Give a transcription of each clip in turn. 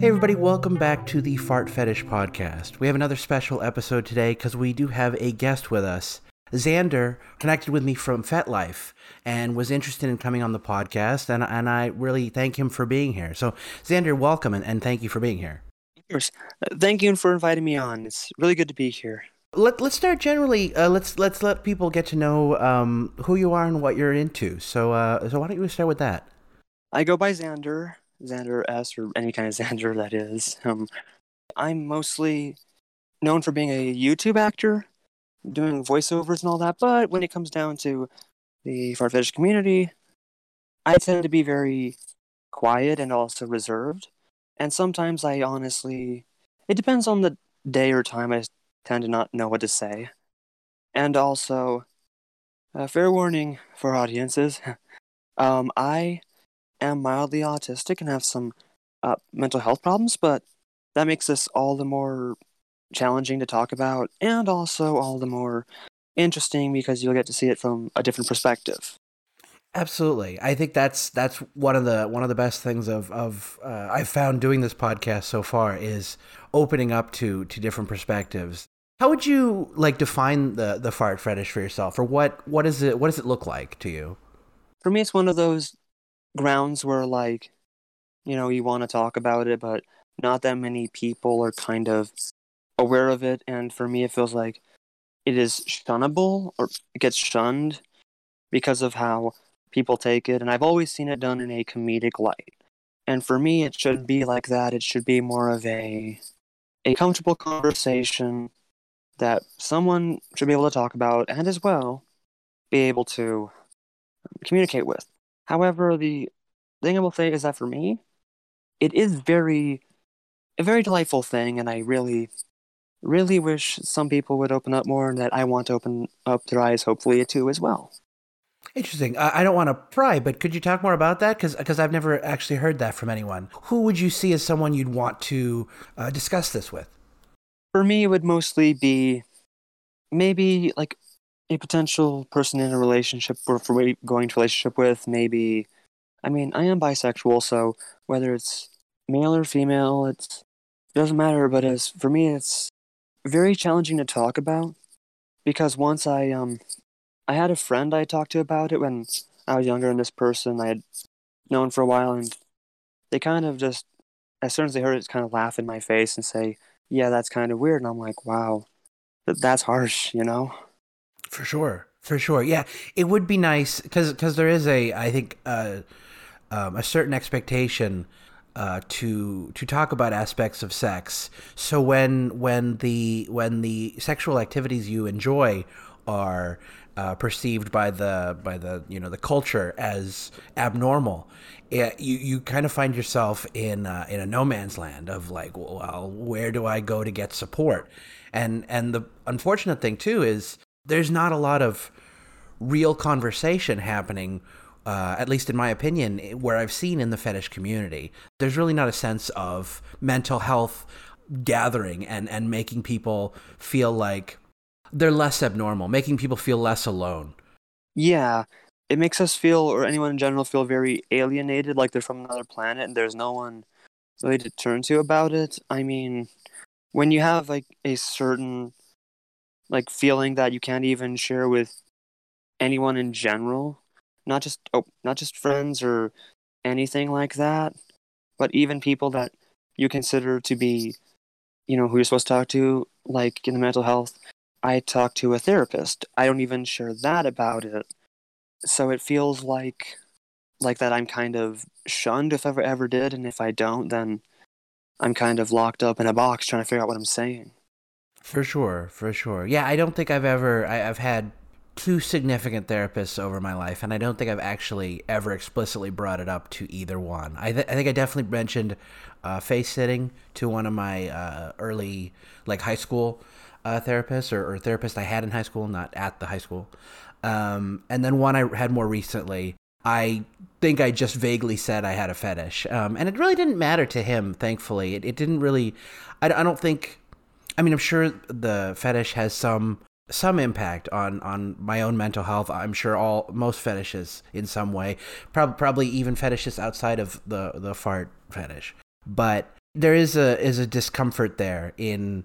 Hey, everybody, welcome back to the Fart Fetish Podcast. We have another special episode today because we do have a guest with us. Xander connected with me from FetLife and was interested in coming on the podcast, and, and I really thank him for being here. So, Xander, welcome and, and thank you for being here. Of course. Uh, thank you for inviting me on. It's really good to be here. Let, let's start generally. Uh, let's let's let people get to know um, who you are and what you're into. So uh, so why don't you start with that? I go by Xander. Xander S, or any kind of Xander that is. Um, I'm mostly known for being a YouTube actor, doing voiceovers and all that, but when it comes down to the fart fetish community, I tend to be very quiet and also reserved. And sometimes I honestly, it depends on the day or time, I tend to not know what to say. And also, uh, fair warning for audiences, um, I am mildly autistic and have some uh, mental health problems, but that makes this all the more challenging to talk about and also all the more interesting because you'll get to see it from a different perspective. Absolutely, I think that's that's one of the one of the best things of of uh, I've found doing this podcast so far is opening up to to different perspectives. How would you like define the the fart fetish for yourself, or what what is it what does it look like to you? For me, it's one of those grounds where like you know you want to talk about it but not that many people are kind of aware of it. And for me it feels like it is shunnable or it gets shunned because of how people take it. And i've always seen it done in a comedic light. And for me it should be like that. It should be more of a a comfortable conversation that someone should be able to talk about and as well be able to communicate with However, the thing I will say is that for me, it is very a very delightful thing, and I really, really wish some people would open up more, and that I want to open up their eyes, hopefully, too, as well. Interesting. I, I don't want to pry, but could you talk more about that? Because I've never actually heard that from anyone. Who would you see as someone you'd want to uh, discuss this with? For me, it would mostly be maybe like a potential person in a relationship or for going to relationship with maybe i mean i am bisexual so whether it's male or female it's it doesn't matter but as for me it's very challenging to talk about because once i um i had a friend i talked to about it when i was younger and this person i had known for a while and they kind of just as soon as they heard it kind of laugh in my face and say yeah that's kind of weird and i'm like wow that's harsh you know for sure, for sure. Yeah, it would be nice because because there is a I think uh, um, a certain expectation uh, to to talk about aspects of sex. So when when the when the sexual activities you enjoy are uh, perceived by the by the you know the culture as abnormal, it, you you kind of find yourself in uh, in a no man's land of like, well, where do I go to get support? And and the unfortunate thing too is there's not a lot of real conversation happening uh, at least in my opinion, where I've seen in the fetish community, there's really not a sense of mental health gathering and, and making people feel like they're less abnormal, making people feel less alone. Yeah, it makes us feel, or anyone in general, feel very alienated, like they're from another planet and there's no one really to turn to about it. I mean, when you have like a certain like feeling that you can't even share with anyone in general. Not just oh not just friends or anything like that but even people that you consider to be you know who you're supposed to talk to like in the mental health. I talk to a therapist. I don't even share that about it. So it feels like like that i'm kind of shunned if i ever did. And if i don't then i'm kind of locked up in a box trying to figure out what i'm saying for sure, for sure. Yeah, I don't think I've ever I, have had two significant therapists over my life, and I don't think I've actually ever explicitly brought it up to either one. I, th- I think I definitely mentioned uh, face sitting to one of my uh, early like high school uh, therapists or, or therapist I had in high school, not at the high school. Um, and then one I had more recently. I think I just vaguely said I had a fetish, um, and it really didn't matter to him. Thankfully, it, it didn't really. I, I don't think I mean, I'm sure the fetish has some some impact on on my own mental health. I'm sure all most fetishes in some way, probably probably even fetishes outside of the the fart fetish. But there is a is a discomfort there in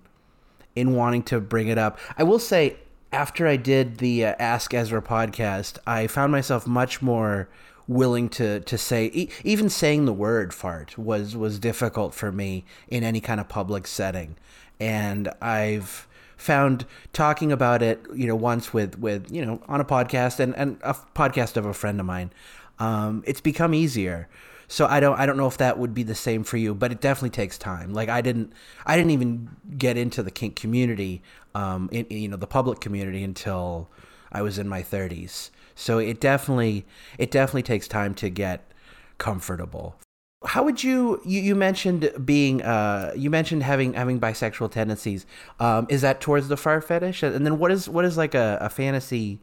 in wanting to bring it up. I will say after I did the uh, Ask Ezra podcast, I found myself much more willing to to say e- even saying the word fart was was difficult for me in any kind of public setting and I've found talking about it you know once with with you know on a podcast and and a podcast of a friend of mine um, it's become easier so I don't I don't know if that would be the same for you, but it definitely takes time. Like I didn't I didn't even get into the kink community, um, in, you know, the public community until I was in my 30s. So it definitely it definitely takes time to get comfortable. How would you you, you mentioned being uh you mentioned having having bisexual tendencies. Um, is that towards the fart fetish? And then what is what is like a, a fantasy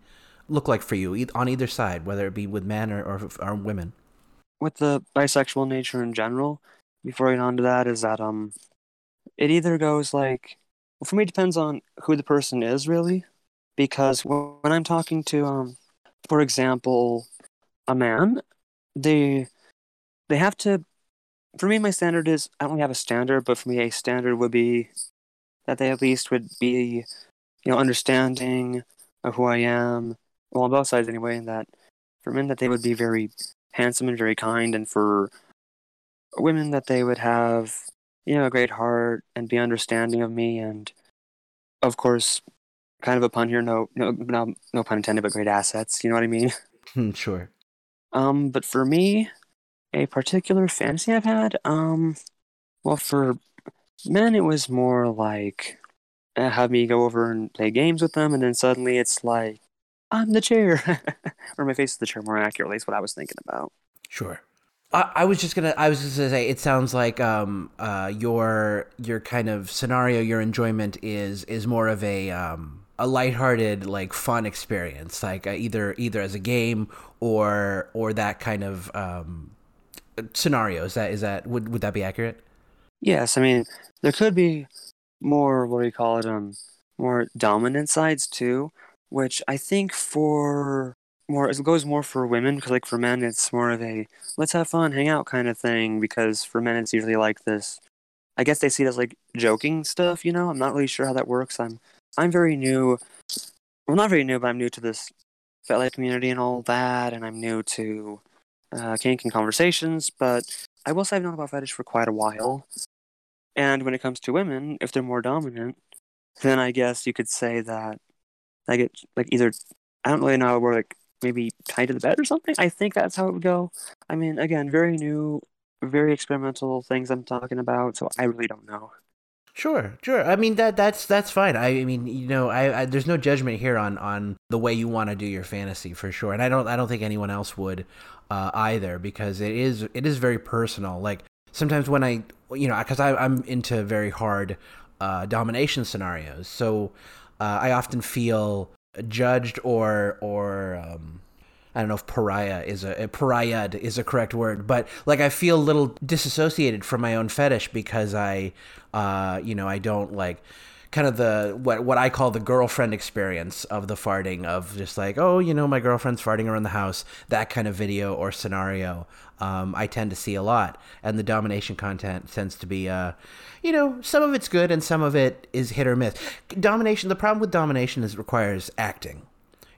look like for you on either side, whether it be with men or, or, or women? with the bisexual nature in general, before I get on to that, is that um, it either goes like, well, for me, it depends on who the person is really, because when I'm talking to um, for example, a man, they they have to. For me, my standard is I don't have a standard, but for me, a standard would be that they at least would be, you know, understanding of who I am, well, on both sides anyway, and that for men that they would be very handsome and very kind, and for women that they would have, you know, a great heart and be understanding of me, and of course, kind of a pun here, no, no, no, no pun intended, but great assets. You know what I mean? Sure. Um, but for me, a particular fantasy I've had, um, well, for men, it was more like uh, have me go over and play games with them, and then suddenly it's like I'm the chair, or my face is the chair. More accurately, is what I was thinking about. Sure. I, was just gonna. I was just gonna say. It sounds like um uh your your kind of scenario, your enjoyment is is more of a um a lighthearted like fun experience, like uh, either either as a game or or that kind of um scenario. Is that is that would would that be accurate? Yes, I mean there could be more what do you call it um more dominant sides too, which I think for more it goes more for women because like for men it's more of a let's have fun, hang out kind of thing because for men it's usually like this. I guess they see it as like joking stuff, you know. I'm not really sure how that works. I'm I'm very new. Well, not very new, but I'm new to this FetLife community and all that, and I'm new to uh, kink and conversations. But I will say I've known about fetish for quite a while. And when it comes to women, if they're more dominant, then I guess you could say that I get like either I don't really know we're like maybe tied to the bed or something. I think that's how it would go. I mean, again, very new, very experimental things I'm talking about, so I really don't know. Sure, sure. I mean that that's that's fine. I, mean, you know, I, I, there's no judgment here on on the way you want to do your fantasy for sure, and I don't I don't think anyone else would uh, either because it is it is very personal. Like sometimes when I you know because I'm into very hard uh, domination scenarios, so uh, I often feel judged or or um, I don't know if pariah is a, a pariah is a correct word, but like I feel a little disassociated from my own fetish because I, uh, you know, I don't like kind of the what what I call the girlfriend experience of the farting of just like oh you know my girlfriend's farting around the house that kind of video or scenario um, I tend to see a lot. And the domination content tends to be uh, you know some of it's good and some of it is hit or miss. Domination the problem with domination is it requires acting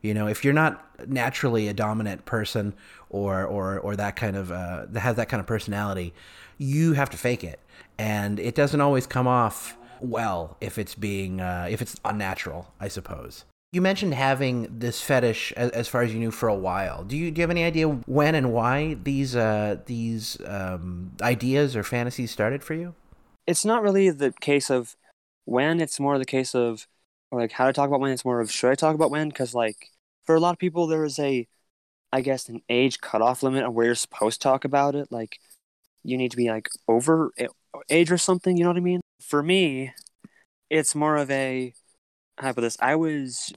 you know, if you're not naturally a dominant person or or or that kind of uh, that has that kind of personality, you have to fake it, and it doesn't always come off well if it's being uh, if it's unnatural, I suppose. You mentioned having this fetish as, far as you knew for a while. Do you do you have any idea when and why these uh, these um, ideas or fantasies started for you? It's not really the case of when. It's more the case of like how to talk about when. It's more of should I talk about when? Because like for a lot of people there is a I guess an age cutoff limit on where you're supposed to talk about it. Like you need to be like over age or something. You know what I mean? For me, it's more of a how about this? I was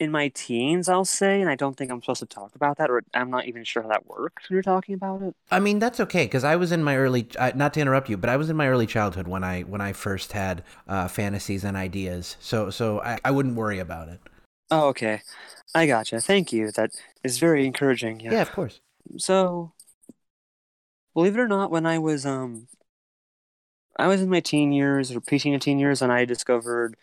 in my teens, I'll say, and I don't think I'm supposed to talk about that, or I'm not even sure how that works when you're talking about it. I mean, that's okay because I was in my early, uh, not to interrupt you, but I was in my early childhood when I when I first had uh, fantasies and ideas, so so I, I wouldn't worry about it. Oh, okay. I gotcha. Thank you. That is very encouraging. Yeah. Yeah, of course. So, believe it or not, when I was um I was in my teen years or preteen teen years, and I discovered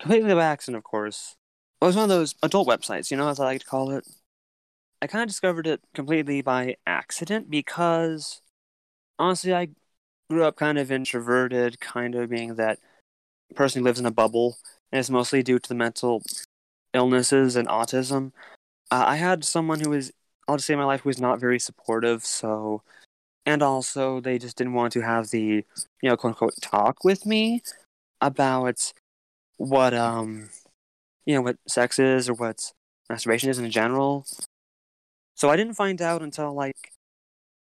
completely by accident, of course. It was one of those adult websites, you know, as I like to call it. I kind of discovered it completely by accident because honestly, I grew up kind of introverted, kind of being that person who lives in a bubble, and it's mostly due to the mental illnesses and autism. Uh, I had someone who was, I'll just say my life, was not very supportive, so, and also they just didn't want to have the, you know, quote unquote, talk with me about what, um, you know, what sex is or what masturbation is in general. So I didn't find out until like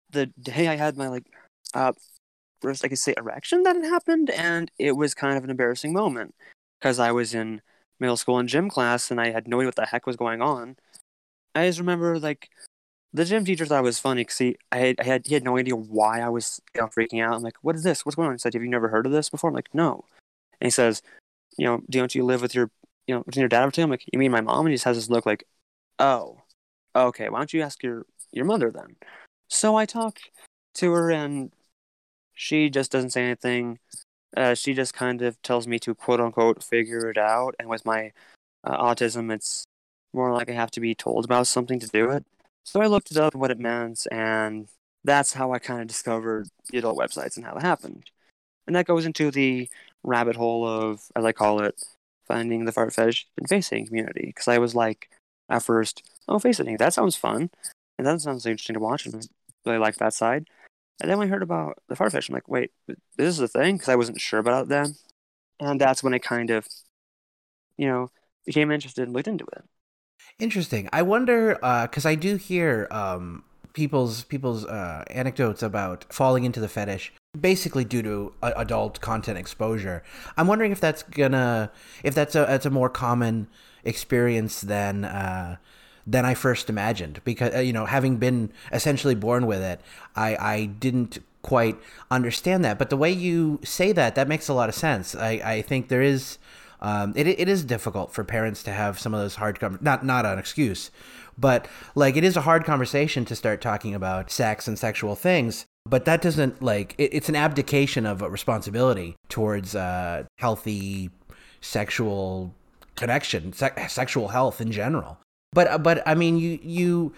the day I had my like uh first I could say erection that had happened, and it was kind of an embarrassing moment because I was in middle school in gym class and I had no idea what the heck was going on. I just remember like the gym teacher thought it was funny because he I had, I had he had no idea why I was you know, freaking out. I'm like, what is this? What's going on? He said, Have you never heard of this before? I'm like, no. And he says, you know, don't you live with your you know, with your dad or two? I'm like, you mean my mom? And he just has this look like, oh okay, why don't you ask your your mother then? So I talk to her, and she just doesn't say anything. Uh, she just kind of tells me to quote unquote figure it out. And with my uh, autism, it's more like I have to be told about something to do it. So I looked it up what it meant, and that's how I kind of discovered the adult websites and how it happened. And that goes into the rabbit hole of, as I call it, finding the fart fetish and facing community. Because I was like, at first, oh, face it, that sounds fun. And that sounds interesting to watch. And I really like that side. And then we heard about the fart fetish, I'm like, wait, this is a thing? Because I wasn't sure about it then. And that's when I kind of, you know, became interested and looked into it. Interesting. I wonder, because uh, I do hear um, people's people's uh, anecdotes about falling into the fetish basically due to uh, adult content exposure. I'm wondering if that's gonna if that's a it's a more common experience than uh, than I first imagined. Because uh, you know, having been essentially born with it, I I didn't quite understand that. But the way you say that, that makes a lot of sense. I I think there is. Um, it, it is difficult for parents to have some of those hard com- not not an excuse but like it is a hard conversation to start talking about sex and sexual things but that doesn't like it, it's an abdication of a responsibility towards uh, healthy sexual connection, se- sexual health in general. But uh, but I mean, you you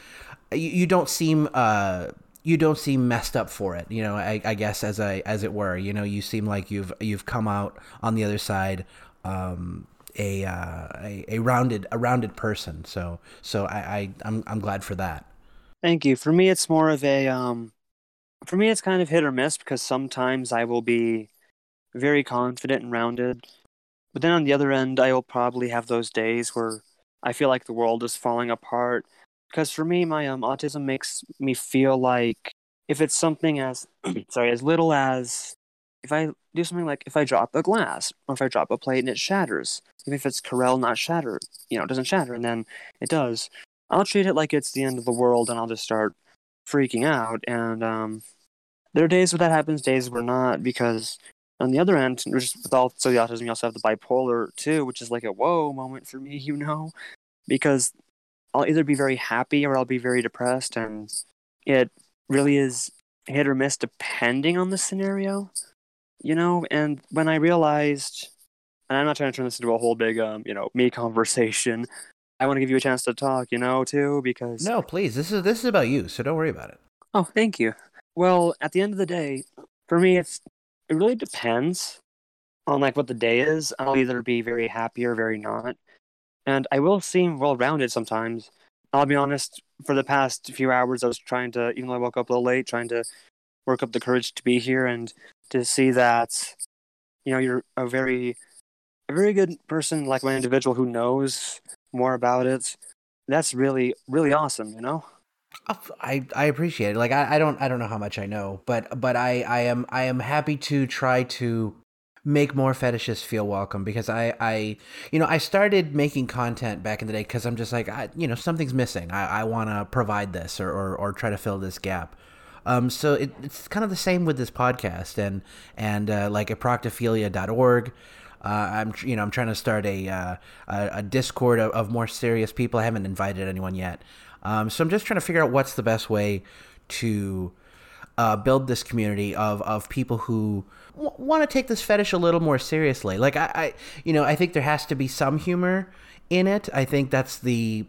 you don't seem uh you don't seem messed up for it. You know, I, I guess as I as it were. You know, you seem like you've you've come out on the other side. Um, a, uh, a a rounded a rounded person. So so I, I I'm I'm glad for that. Thank you. For me, it's more of a um, for me, it's kind of hit or miss because sometimes I will be very confident and rounded, but then on the other end, I will probably have those days where I feel like the world is falling apart. Because for me, my um, autism makes me feel like if it's something as sorry as little as if I do something like if I drop a glass or if I drop a plate and it shatters, even if it's Corelle not shatter, you know, it doesn't shatter, and then it does, I'll treat it like it's the end of the world, and I'll just start freaking out. And um, there are days where that happens, days where not, because on the other end, with also the autism, you also have the bipolar too, which is like a whoa moment for me, you know, because I'll either be very happy or I'll be very depressed, and it really is hit or miss depending on the scenario, you know. And when I realized, and I'm not trying to turn this into a whole big, um, you know, me conversation. I want to give you a chance to talk, you know, too, because no, please, this is this is about you, so don't worry about it. Oh, thank you. Well, at the end of the day, for me, it's it really depends on like what the day is. I'll either be very happy or very not. And I will seem well rounded sometimes. I'll be honest, for the past few hours I was trying to even though I woke up a little late, trying to work up the courage to be here and to see that you know, you're a very a very good person, like my individual who knows more about it. That's really, really awesome, you know? I I appreciate it. Like I, I don't I don't know how much I know, but but I I am I am happy to try to make more fetishists feel welcome because I I you know I started making content back in the day because I'm just like I you know something's missing. I I want to provide this or, or or try to fill this gap. Um, so it, it's kind of the same with this podcast and and uh, like at proctophilia.org. Uh, I'm you know I'm trying to start a uh, a, a, Discord of, of more serious people. I haven't invited anyone yet. Um, so I'm just trying to figure out what's the best way to uh, build this community of of people who w- want to take this fetish a little more seriously. Like I, I, you know, I think there has to be some humor in it. I think that's the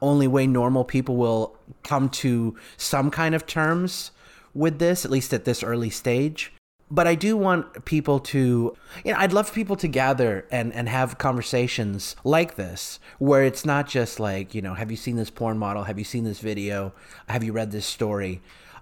only way normal people will come to some kind of terms with this, at least at this early stage. But I do want people to, you know, I'd love people to gather and, and have conversations like this, where it's not just like, you know, have you seen this porn model? Have you seen this video? Have you read this story?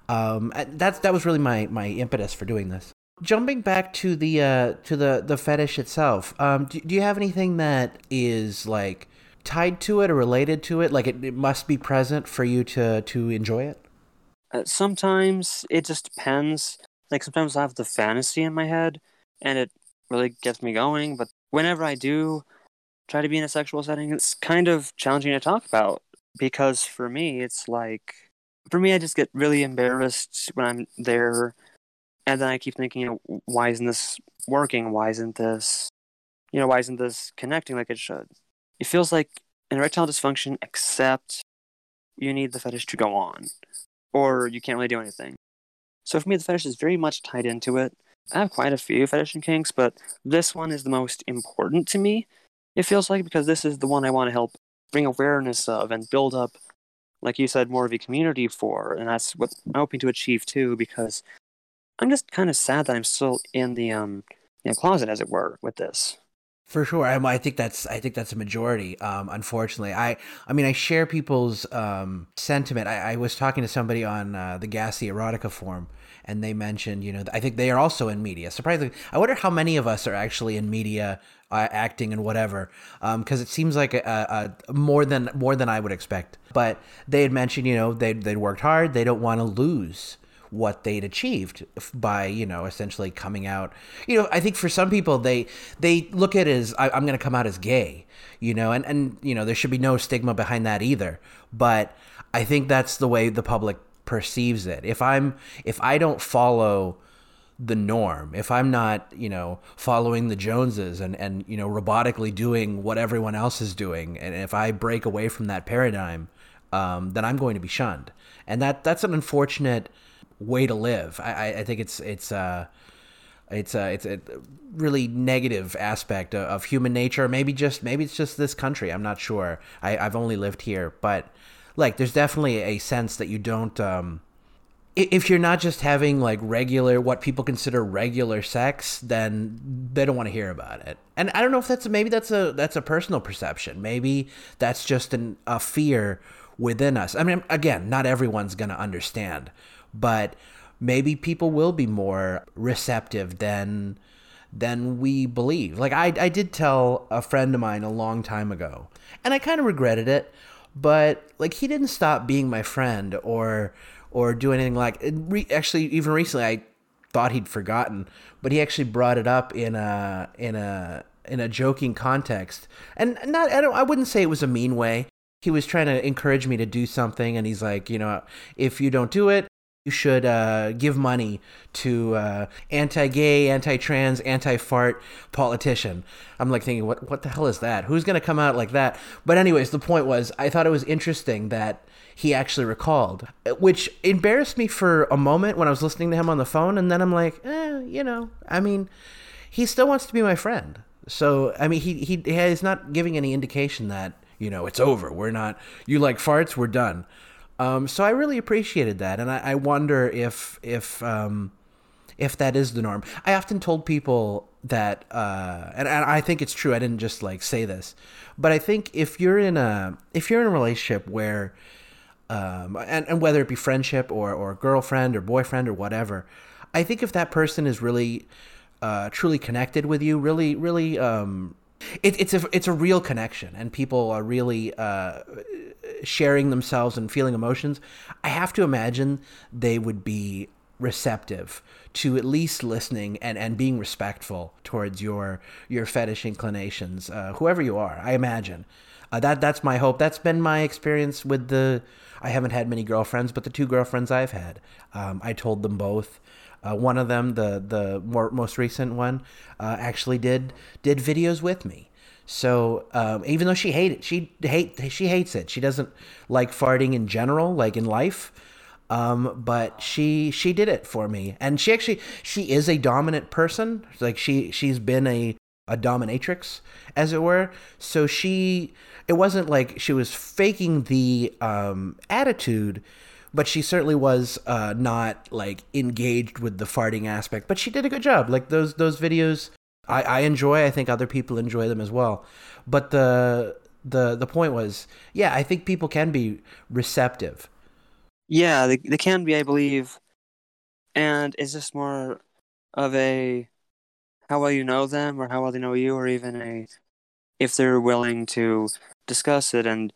Um, that's that was really my my impetus for doing this. Jumping back to the uh, to the the fetish itself, um, do, do you have anything that is like tied to it or related to it? Like it, it must be present for you to to enjoy it. Uh, sometimes it just depends. Like sometimes I have the fantasy in my head, and it really gets me going. But whenever I do try to be in a sexual setting, it's kind of challenging to talk about because for me, it's like for me, I just get really embarrassed when I'm there, and then I keep thinking, you know, why isn't this working? Why isn't this, you know, why isn't this connecting like it should? It feels like an erectile dysfunction, except you need the fetish to go on, or you can't really do anything. So for me, the fetish is very much tied into it. I have quite a few fetish and kinks, but this one is the most important to me. It feels like because this is the one I want to help bring awareness of and build up like you said, more of a community for, and that's what I'm hoping to achieve too. Because I'm just kind of sad that I'm still in the um in the closet, as it were, with this. For sure, I, I think that's I think that's a majority. Um, unfortunately, I I mean I share people's um, sentiment. I, I was talking to somebody on uh, the Gassy Erotica forum, and they mentioned, you know, I think they are also in media. Surprisingly, I wonder how many of us are actually in media, uh, acting and whatever, because um, it seems like a, a, more than more than I would expect. But they had mentioned, you know, they they'd worked hard. They don't want to lose what they'd achieved by you know essentially coming out. You know i think for some people they they look at it as I, am going to come out as gay you know and and you know there should be no stigma behind that either. But i think that's the way the public perceives it. If I'm if I don't follow the norm, if I'm not, you know, following the Joneses and and you know robotically doing what everyone else is doing, and if I break away from that paradigm, um, then I'm going to be shunned, and that that's an unfortunate way to live. I, I think it's it's uh it's a it's a really negative aspect of, of human nature. Maybe just maybe it's just this country. I'm not sure. I, I've only lived here, but like there's definitely a sense that you don't um if you're not just having like regular what people consider regular sex then they don't want to hear about it and i don't know if that's maybe that's a that's a personal perception maybe that's just an, a fear within us i mean again not everyone's going to understand but maybe people will be more receptive than than we believe. Like i i did tell a friend of mine a long time ago and i kind of regretted it but like he didn't stop being my friend or or do anything like re- actually even recently I thought he'd forgotten but he actually brought it up in a in a in a joking context. And not I don't I wouldn't say it was a mean way. He was trying to encourage me to do something and he's like you know if you don't do it you should uh, give money to uh, anti-gay, anti-trans, anti-fart politician. I'm like thinking, what what the hell is that? Who's gonna come out like that? But anyways, the point was, I thought it was interesting that he actually recalled, which embarrassed me for a moment when I was listening to him on the phone, and then I'm like, eh, you know, I mean, he still wants to be my friend. So I mean, he he he's not giving any indication that you know it's over. We're not. You like farts? We're done. Um, so I really appreciated that, and I, I wonder if if um, if that is the norm. I often told people that, uh, and, and I think it's true. I didn't just like say this, but I think if you're in a if you're in a relationship where, um, and, and whether it be friendship or or girlfriend or boyfriend or whatever, I think if that person is really uh, truly connected with you, really really um, it, it's a it's a real connection, and people are really uh, sharing themselves and feeling emotions, I have to imagine they would be receptive to at least listening and, and being respectful towards your your fetish inclinations, uh, whoever you are. I imagine uh, that that's my hope. That's been my experience with the. I haven't had many girlfriends, but the two girlfriends I've had, um, I told them both. Uh, one of them, the the more most recent one, uh, actually did did videos with me. So um, even though she hated, she hate she hates it. She doesn't like farting in general, like in life. Um, but she she did it for me, and she actually she is a dominant person. Like she she's been a a dominatrix, as it were. So she it wasn't like she was faking the um, attitude, but she certainly was uh, not like engaged with the farting aspect. But she did a good job. Like those those videos, I, I enjoy. I think other people enjoy them as well. But the the the point was, yeah, I think people can be receptive. Yeah, they they can be, I believe. And is this more of a how well you know them, or how well they know you, or even a if they're willing to discuss it? And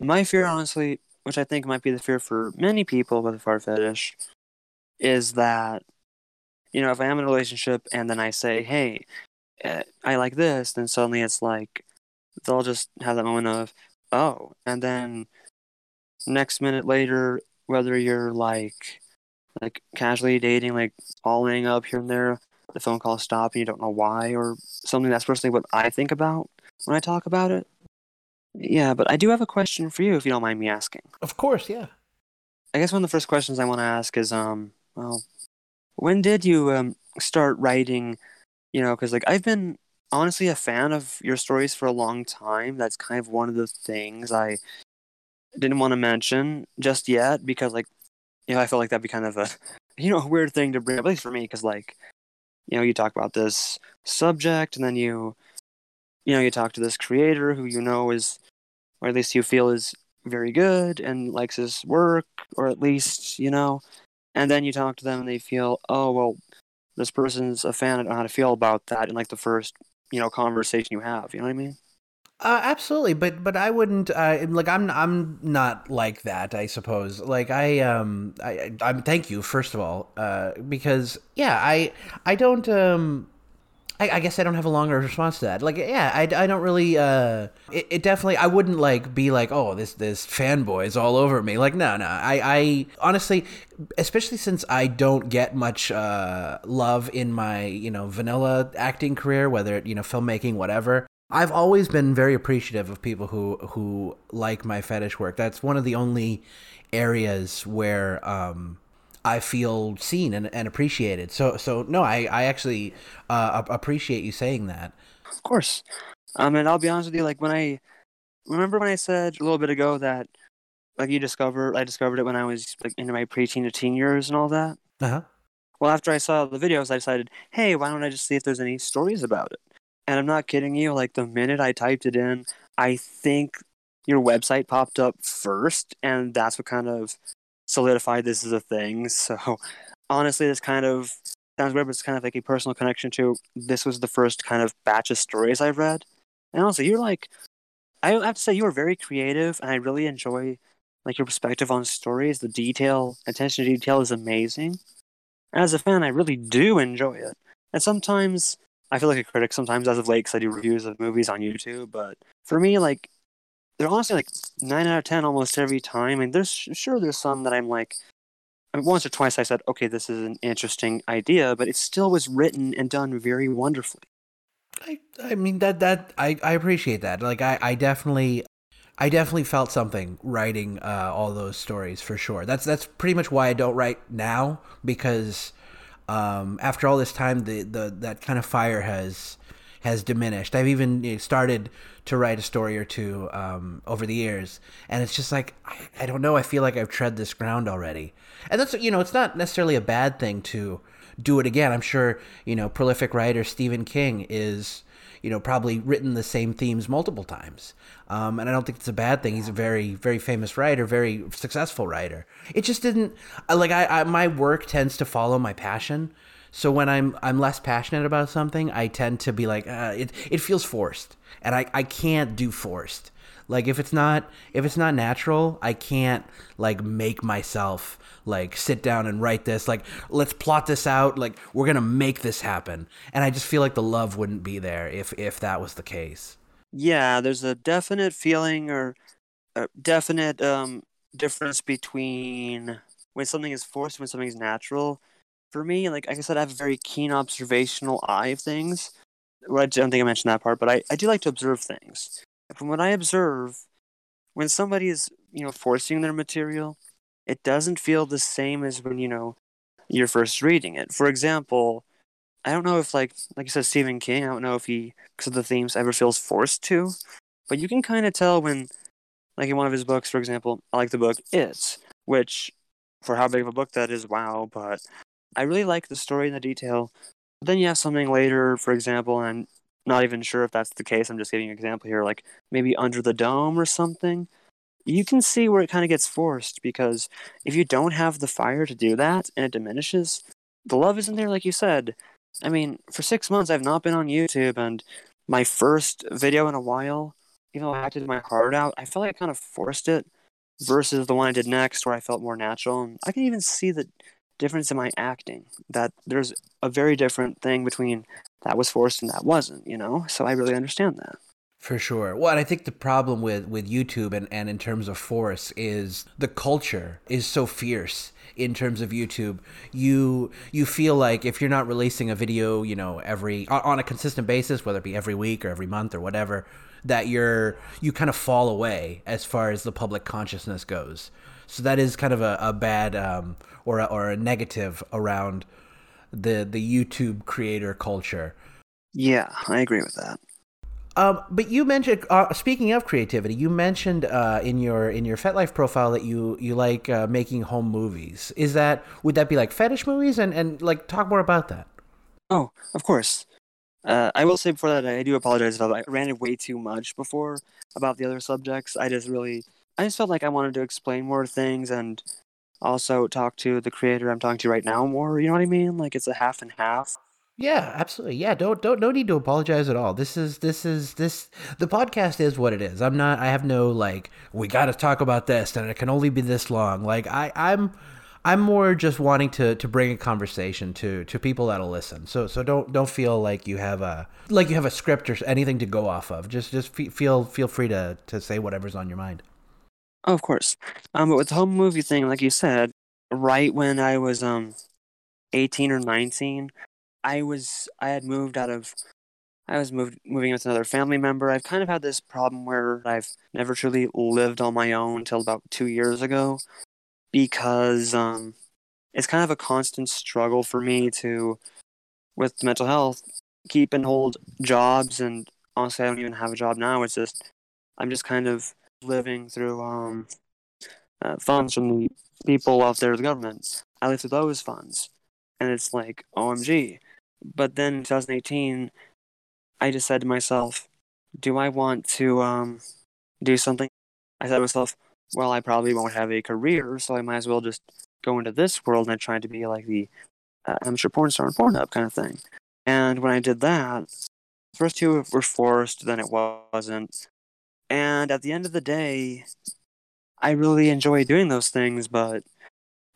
my fear, honestly, which I think might be the fear for many people with a fart fetish, is that you know if I am in a relationship and then I say, "Hey, uh, I like this," then suddenly it's like they'll just have that moment of oh and then next minute later whether you're like like casually dating like following up here and there the phone call stop and you don't know why or something that's personally what i think about when i talk about it yeah but i do have a question for you if you don't mind me asking Of course, yeah. i guess one of the first questions i want to ask is um well when did you um start writing you know because like i've been honestly a fan of your stories for a long time. That's kind of one of the things I didn't want to mention just yet because, like, you know, I felt like that'd be kind of a, you know, a weird thing to bring up, at least for me, because, like, you know, you talk about this subject and then you, you know, you talk to this creator who you know is, or at least you feel is very good and likes his work, or at least, you know, and then you talk to them and they feel, oh, well, this person's a fan. I don't know how to feel about that in like the first you know conversation you have. You know what I mean? Uh, absolutely, but but I wouldn't uh, like I'm I'm not like that. I suppose like I um I I am thank you first of all uh because yeah I I don't um I, I guess I don't have a longer response to that. Like yeah I, I don't really uh it, it definitely I wouldn't like be like oh this this fanboy is all over me like no no I I honestly especially since I don't get much uh love in my you know vanilla acting career whether it you know filmmaking whatever I've always been very appreciative of people who who like my fetish work. That's one of the only areas where um, I feel seen and, and appreciated. So so no, I I actually uh, appreciate you saying that. Of course, um, and I'll be honest with you. Like when I remember when I said a little bit ago that like you discovered, I discovered it when I was like into my preteen to teen years and all that. Uh huh. Well, after I saw the videos, I decided, hey, why don't I just see if there's any stories about it? And I'm not kidding you. Like the minute I typed it in, I think your website popped up first, and that's what kind of solidified this as a thing. So honestly, this kind of sounds weird, but it's kind of like a personal connection to this was the first kind of batch of stories I've read. And also, you're like, I have to say, you are very creative, and I really enjoy like your perspective on stories. The detail, attention to detail is amazing. As a fan, I really do enjoy it. And sometimes I feel like a critic sometimes as of late because I do reviews of movies on YouTube. But for me, like, they're honestly like nine out of ten almost every time. Mean, there's sure there's some that I'm like, I mean, once or twice I said, okay, this is an interesting idea, but it still was written and done very wonderfully. I I mean that that I I appreciate that. Like I I definitely I definitely felt something writing uh, all those stories for sure. That's that's pretty much why I don't write now because um, after all this time, the, the that kind of fire has has diminished. I've even started to write a story or two um, over the years, and it's just like I, I don't know. I feel like I've tread this ground already, and that's you know it's not necessarily a bad thing to do it again. I'm sure you know prolific writer Stephen King is you know probably written the same themes multiple times. Um, and i don't think it's a bad thing. He's a very very famous writer very successful writer. It just didn't like I, I my work tends to follow my passion so when i'm i'm less passionate about something i tend to be like uh, it, it feels forced. And I, I can't do forced. Like if it's not if it's not natural i can't like make myself like sit down and write this. Like let's plot this out. Like we're gonna make this happen. And i just feel like the love wouldn't be there if if that was the case. Yeah, there's a definite feeling or a definite um, difference between when something is forced and when something is natural. For me, like, like I said, I have a very keen observational eye of things. Well, I don't think I mentioned that part, but I, I do like to observe things. From what I observe, when somebody is, you know, forcing their material, it doesn't feel the same as when you know you're first reading it. For example, I don't know if like like you said Stephen King. I don't know if he because of the themes ever feels forced to, but you can kind of tell when, like in one of his books, for example, I like the book It, which for how big of a book that is, wow. But I really like the story and the detail. But then you have something later, for example, and I'm not even sure if that's the case. I'm just giving an example here, like maybe Under the Dome or something. You can see where it kind of gets forced because if you don't have the fire to do that and it diminishes, the love isn't there, like you said. I mean, for six months, I've not been on YouTube, and my first video in a while, even though I acted my heart out, I felt like I kind of forced it versus the one I did next where I felt more natural. And I can even see the difference in my acting that there's a very different thing between that was forced and that wasn't, you know? So I really understand that. For sure. Well, I think the problem with, with YouTube and, and in terms of force is the culture is so fierce in terms of YouTube. You you feel like if you're not releasing a video, you know, every on a consistent basis, whether it be every week or every month or whatever, that you're you kind of fall away as far as the public consciousness goes. So that is kind of a, a bad um, or a, or a negative around the the YouTube creator culture. Yeah, I agree with that. Um, but you mentioned, uh, speaking of creativity, you mentioned uh, in your in your FetLife profile that you you like uh, making home movies. Is that would that be like fetish movies? And and like talk more about that. Oh, of course. Uh, I will say before that, I do apologize if I ran way too much before about the other subjects. I just really, I just felt like I wanted to explain more things and also talk to the creator I'm talking to right now more. You know what I mean? Like it's a half and half. Yeah, absolutely. Yeah, don't don't no need to apologize at all. This is this is this the podcast is what it is. I'm not I have no like we got to talk about this and it can only be this long. Like I I'm I'm more just wanting to to bring a conversation to to people that'll listen. So so don't don't feel like you have a like you have a script or anything to go off of. Just just feel feel free to to say whatever's on your mind. Oh, of course. Um, but with the home movie thing, like you said, right when I was um 18 or 19, I was I had moved out of I was moved moving with another family member. I've kind of had this problem where I've never truly lived on my own until about two years ago, because um, it's kind of a constant struggle for me to, with mental health, keep and hold jobs. And honestly, I don't even have a job now. It's just I'm just kind of living through um, uh, funds from the people of their the government. I live through those funds, and it's like OMG. But then in 2018, I just said to myself, do I want to um, do something? I said to myself, well, I probably won't have a career, so I might as well just go into this world and try to be like the uh, amateur porn star on Pornhub kind of thing. And when I did that, first two were forced, then it wasn't. And at the end of the day, I really enjoy doing those things, but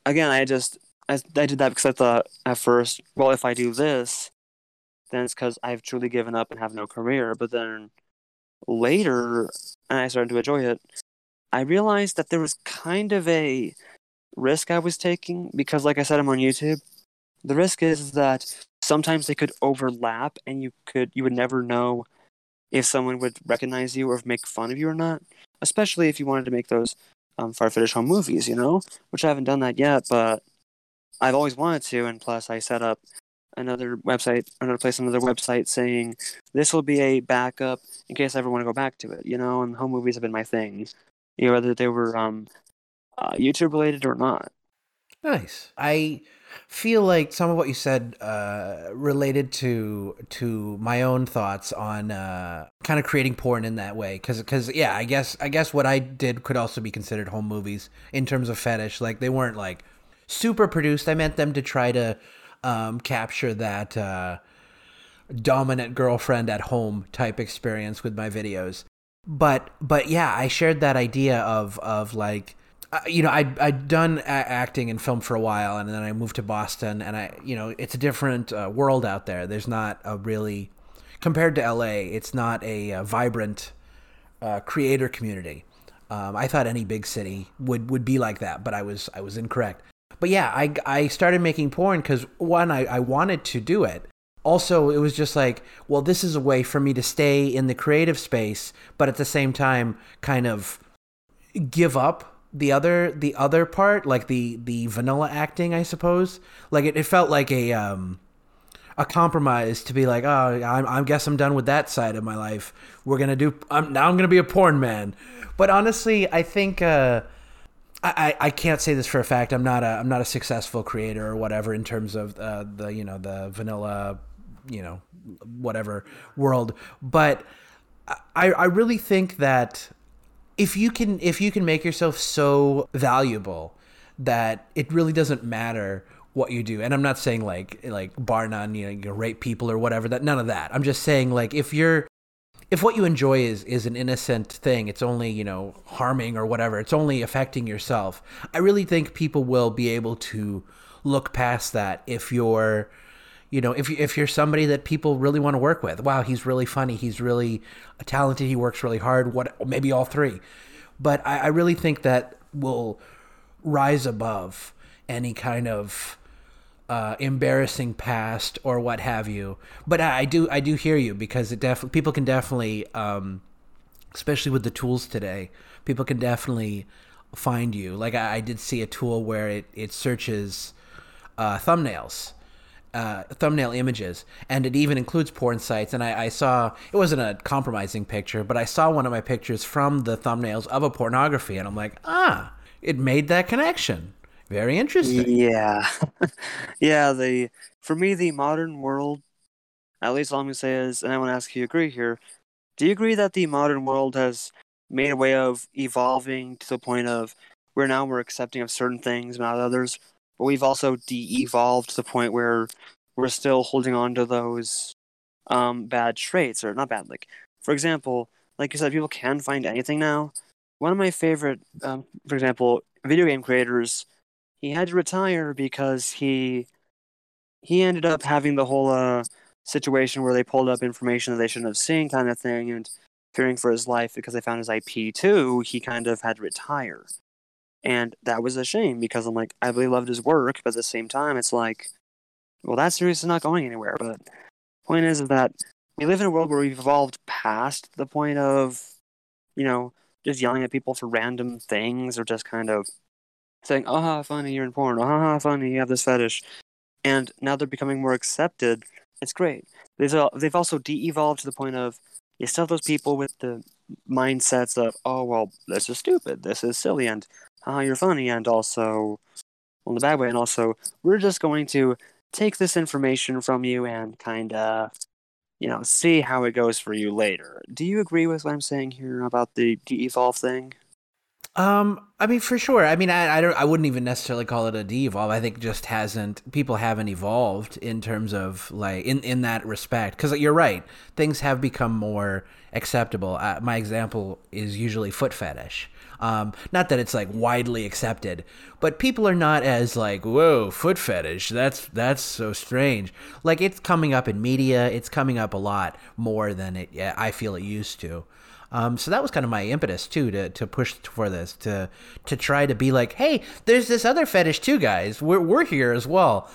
again, I just I, I did that because I thought at first, well, if I do this, then it's because I've truly given up and have no career. But then later, and I started to enjoy it, I realized that there was kind of a risk I was taking because, like I said, I'm on YouTube. The risk is that sometimes they could overlap, and you could you would never know if someone would recognize you or make fun of you or not. Especially if you wanted to make those um, far fetish home movies, you know, which I haven't done that yet, but I've always wanted to. And plus, I set up another website, another place, another website saying this will be a backup in case I ever want to go back to it, you know. And home movies have been my thing you know, whether they were um, uh, YouTube related or not. Nice. I feel like some of what you said uh, related to to my own thoughts on uh, kind of creating porn in that way. Because because yeah, I guess I guess what I did could also be considered home movies in terms of fetish. Like they weren't like super produced. I meant them to try to um, capture that. Uh, dominant girlfriend at home type experience with my videos but but yeah, I shared that idea of of like uh, you know I'd I'd done acting and film for a while, and then I moved to Boston, and I you know it's a different uh, world out there. There's not a really compared to LA, it's not a, a vibrant uh, creator community. Um, I thought any big city would would be like that, but I was I was incorrect. But yeah, I I started making porn because one I, I wanted to do it, also it was just like well this is a way for me to stay in the creative space but at the same time kind of give up the other the other part, like the the vanilla acting, I suppose. Like it, it felt like a um a compromise to be like, oh, I, I guess I'm done with that side of my life. We're gonna do. I'm now I'm gonna be a porn man. But honestly, I think uh, I, I can't say this for a fact. I'm not a I'm not a successful creator or whatever in terms of uh, the you know the vanilla, you know, whatever world. But I I really think that if you can if you can make yourself so valuable that it really doesn't matter what you do and i'm not saying like like bar none you know you rape people or whatever that none of that. I'm just saying like if you're if what you enjoy is is an innocent thing it's only you know harming or whatever it's only affecting yourself i really think people will be able to look past that if you're you know if, if you're somebody that people really want to work with wow he's really funny he's really talented he works really hard what maybe all three but i, I really think that will rise above any kind of uh, embarrassing past or what have you. But I, I, do I do hear you because it definitely people can definitely, um, especially with the tools today, people can definitely find you. Like I, I did see a tool where it it searches uh, thumbnails. Uh, thumbnail images, and it even includes porn sites. And I, I, saw it wasn't a compromising picture, but I saw one of my pictures from the thumbnails of a pornography, and I'm like, ah, it made that connection. Very interesting. Yeah, yeah. The for me, the modern world, at least all I'm gonna say is, and I want to ask if you agree here. Do you agree that the modern world has made a way of evolving to the point of where now we're accepting of certain things, not others, but we've also de-evolved to the point where we're still holding on to those um, bad traits, or not bad. Like, for example, like you said, people can find anything now. One of my favorite, um, for example, video game creators he had to retire because he he ended up having the whole uh, situation where they pulled up information that they shouldn't have seen, kind of thing, and fearing for his life because they found his IP too. He kind of had to retire, and that was a shame because I'm like I really loved his work, but at the same time, it's like, well, that series is not going anywhere. But point is, that we live in a world where we've evolved past the point of, you know, just yelling at people for random things or just kind of saying, "Ah, funny, you're in porn. "Oh, Ah, funny, you have this fetish," and now they're becoming more accepted. It's great. They've they've also de-evolved to the point of you still have those people with the mindsets of, "Oh, well, this is stupid. This is silly," and "Ah, you're funny," and also, well, in the bad way, and also, we're just going to take this information from you and kind of you know, see how it goes for you later. Do you agree with what I'm saying here about the de-evolve thing? Um, I mean, for sure. I mean, I, I don't. I wouldn't even necessarily call it a de-evolve. I think just hasn't. People haven't evolved in terms of like in in that respect. Because you're right, things have become more acceptable. Uh, my example is usually foot fetish. Um, not that it's like widely accepted, but people are not as like, whoa, foot fetish. That's that's so strange. Like it's coming up in media. It's coming up a lot more than it. I feel it used to. Um, so that was kind of my impetus too to, to push for this to to try to be like, hey, there's this other fetish too, guys. We're we're here as well,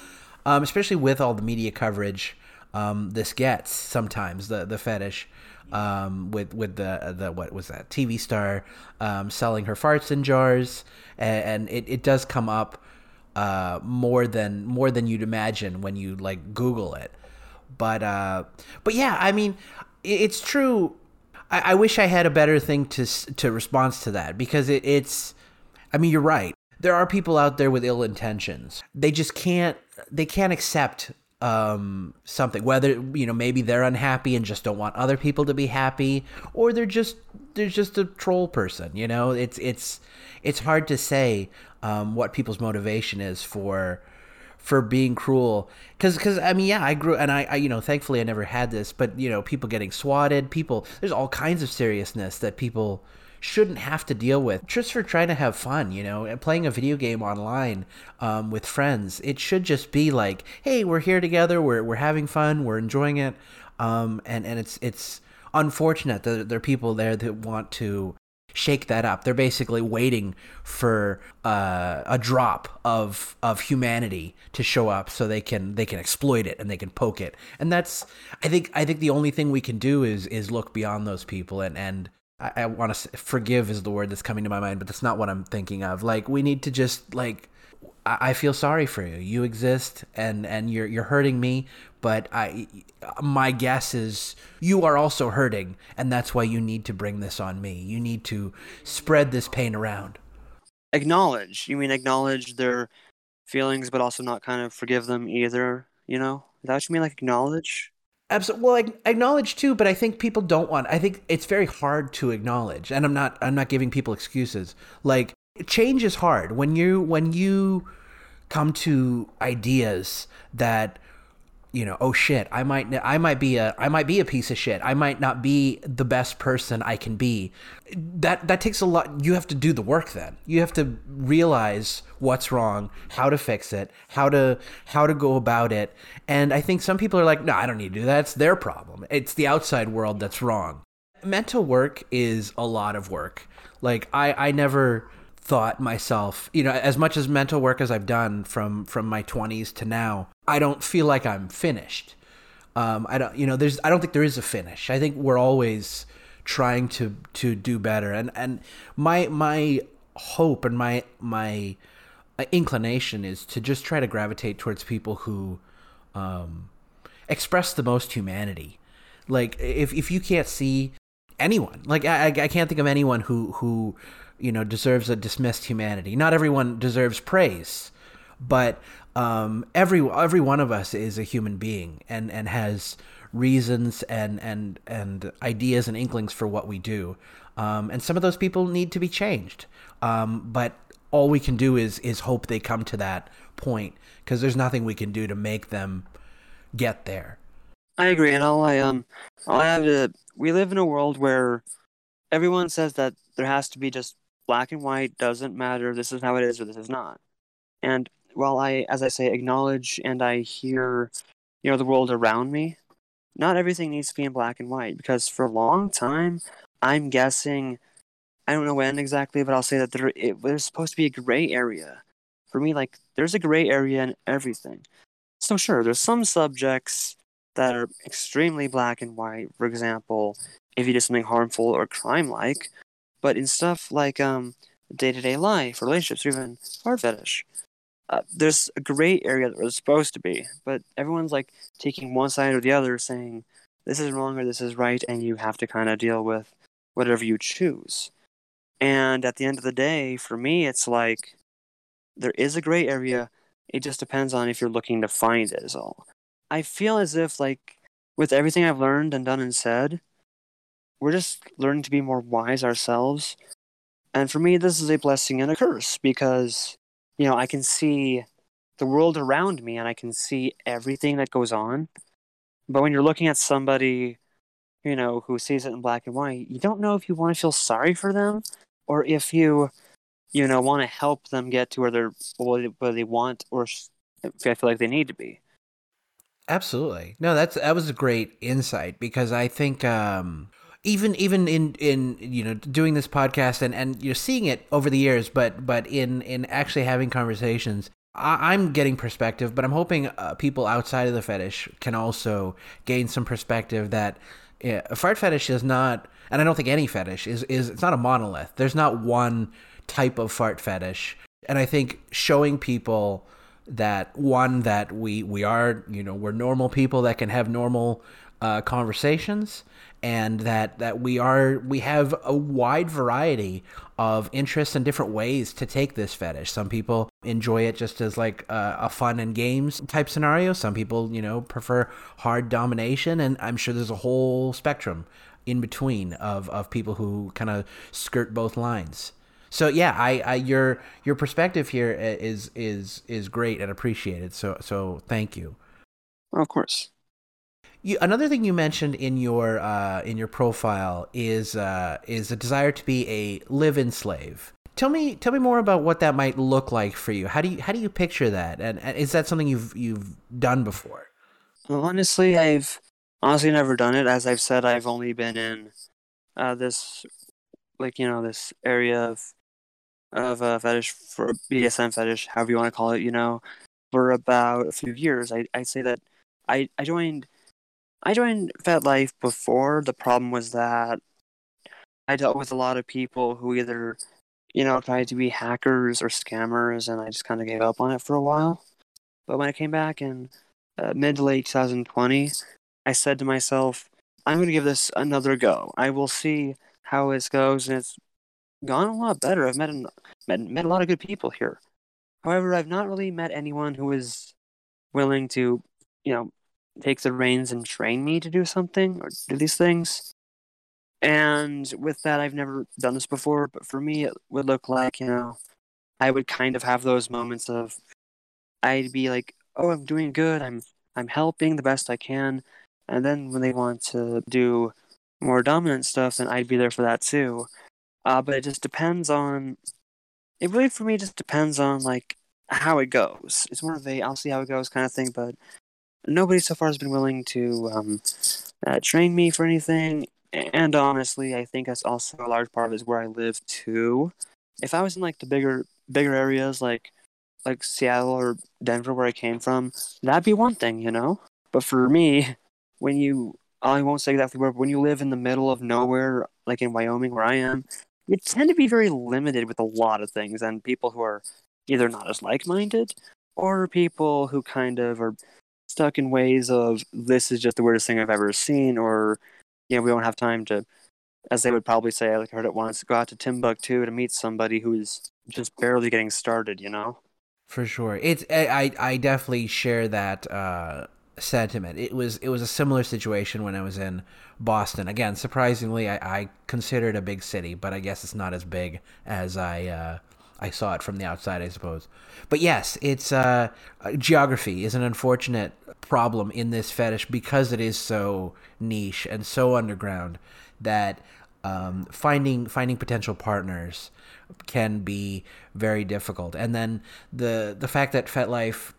um, especially with all the media coverage um, this gets sometimes the the fetish um, with with the the what was that TV star um, selling her farts in jars, and, and it, it does come up uh, more than more than you'd imagine when you like Google it. But uh, but yeah, I mean, it's true I, I wish I had a better thing to to response to that because it, it's. I mean, you're right. There are people out there with ill intentions. They just can't. They can't accept um, something. Whether you know, maybe they're unhappy and just don't want other people to be happy, or they're just they're just a troll person. You know, it's it's it's hard to say um, what people's motivation is for for being cruel because because i mean yeah i grew and I, I, you know thankfully i never had this but you know people getting swatted people there's all kinds of seriousness that people shouldn't have to deal with just for trying to have fun you know and playing a video game online um, with friends it should just be like hey we're here together we're, we're having fun we're enjoying it um, and and it's it's unfortunate that there are people there that want to shake that up. They're basically waiting for uh, a drop of of humanity to show up so they can they can exploit it and they can poke it. And that's I think I think the only thing we can do is is look beyond those people and and I, I want to forgive is the word that's coming to my mind, but that's not what I'm thinking of. Like we need to just like I, I feel sorry for you. You exist, and and you're you're hurting me. But I, my guess is you are also hurting, and that's why you need to bring this on me. You need to spread this pain around. Acknowledge. You mean acknowledge their feelings, but also not kind of forgive them either. You know, is that what you mean? Like acknowledge. Absolutely. Well, I acknowledge too, but I think people don't want. I think it's very hard to acknowledge, and I'm not. I'm not giving people excuses. Like change is hard when you when you come to ideas that you know oh shit i might i might be a i might be a piece of shit. I might not be the best person i can be. That that takes a lot you have to do the work then. You have to realize what's wrong how to fix it how to how to go about it. And i think some people are like no i don't need to do that. It's their problem. It's the outside world that's wrong. Mental work is a lot of work. Like i i never thought myself, you know, as much as mental work as I've done from from my 20s to now, I don't feel like I'm finished. Um, I don't, you know, there's, I don't think there is a finish. I think we're always trying to to do better, and and my my hope and my my inclination is to just try to gravitate towards people who um, express the most humanity. Like if if you can't see anyone, like I I can't think of anyone who who you know deserves a dismissed humanity. Not everyone deserves praise, but um, every every one of us is a human being and and has reasons and and and ideas and inklings for what we do. Um, and some of those people need to be changed. Um, but all we can do is is hope they come to that point because there's nothing we can do to make them get there. I agree, and all I um, all I have to. We live in a world where everyone says that there has to be just black and white doesn't matter this is how it is or this is not. And while i as i say acknowledge and i hear you know the world around me not everything needs to be in black and white because for a long time i'm guessing i don't know when exactly but i'll say that there it, there's supposed to be a gray area. For me like there's a gray area in everything. So sure there's some subjects that are extremely black and white. For example if you do something harmful or crime like but in stuff like um, day-to-day life, relationships, or even fart fetish, uh, there's a gray area that there's supposed to be, but everyone's like taking one side or the other, saying this is wrong or this is right, and you have to kind of deal with whatever you choose. And at the end of the day, for me, it's like there is a gray area. It just depends on if you're looking to find it, is all. I feel as if, like, with everything I've learned and done and said, we're just learning to be more wise ourselves. And for me, this is a blessing and a curse because, you know, I can see the world around me and I can see everything that goes on. But when you're looking at somebody, you know, who sees it in black and white, you don't know if you want to feel sorry for them or if you, you know, want to help them get to where they're where they want or if I feel like they need to be. Absolutely. No, that's that was a great insight because I think um even even in in you know doing this podcast and and you're seeing it over the years but but in in actually having conversations I, am getting perspective but i'm hoping uh, people outside of the fetish can also gain some perspective that a fart fetish is not and i don't think any fetish is is it's not a monolith. There's not one type of fart fetish. And i think showing people that one that we we are you know we're normal people that can have normal uh, conversations and that that we are we have a wide variety of interests and different ways to take this fetish. Some people enjoy it just as like a, a fun and games type scenario. Some people, you know, prefer hard domination, and I'm sure there's a whole spectrum in between of of people who kind of skirt both lines. So yeah, I, I your your perspective here is is is great and appreciated. So so thank you. Of course. You, another thing you mentioned in your uh, in your profile is uh, is a desire to be a live-in slave. Tell me tell me more about what that might look like for you. How do you how do you picture that? And, and is that something you've you've done before? Well, honestly, I've honestly never done it. As I've said, I've only been in uh, this like you know this area of of uh, fetish for BDSM fetish, however you want to call it. You know, for about a few years. I I say that I I joined I joined FetLife before. The problem was that I dealt with a lot of people who either, you know, tried to be hackers or scammers, and I just kind of gave up on it for a while. But when I came back in uh, mid to late 2020, I said to myself, I'm going to give this another go. I will see how this goes, and it's gone a lot better. I've met, met, met a lot of good people here. However, I've not really met anyone who is willing to, you know, take the reins and train me to do something or do these things. And with that, I've never done this before, but for me, it would look like, you know, I would kind of have those moments of, I'd be like, oh, I'm doing good. I'm, I'm helping the best I can. And then when they want to do more dominant stuff, then I'd be there for that too. Uh, but it just depends on, it really for me just depends on like how it goes. It's more of a I'll see how it goes kind of thing, but nobody so far has been willing to um, uh, train me for anything. And honestly, I think that's also a large part of it is where I live too. If I was in like the bigger bigger areas like like Seattle or Denver where I came from, that'd be one thing, you know. But for me, when you I won't say exactly where, but when you live in the middle of nowhere, like in Wyoming where I am, you tend to be very limited with a lot of things, and people who are either not as like minded or people who kind of are stuck in ways of this is just the weirdest thing I've ever seen, or you know, we don't have time to, as they would probably say, I like heard it once, go out to Timbuktu to meet somebody who's just barely getting started, you know? For sure. It's I I definitely share that uh sentiment. It was it was a similar situation when I was in Boston. Again, surprisingly, I, I consider it a big city, but I guess it's not as big as I uh, I saw it from the outside, I suppose. But yes, it's uh, geography is an unfortunate problem in this fetish because it is so niche and so underground that um, finding finding potential partners can be very difficult. And then the the fact that FetLife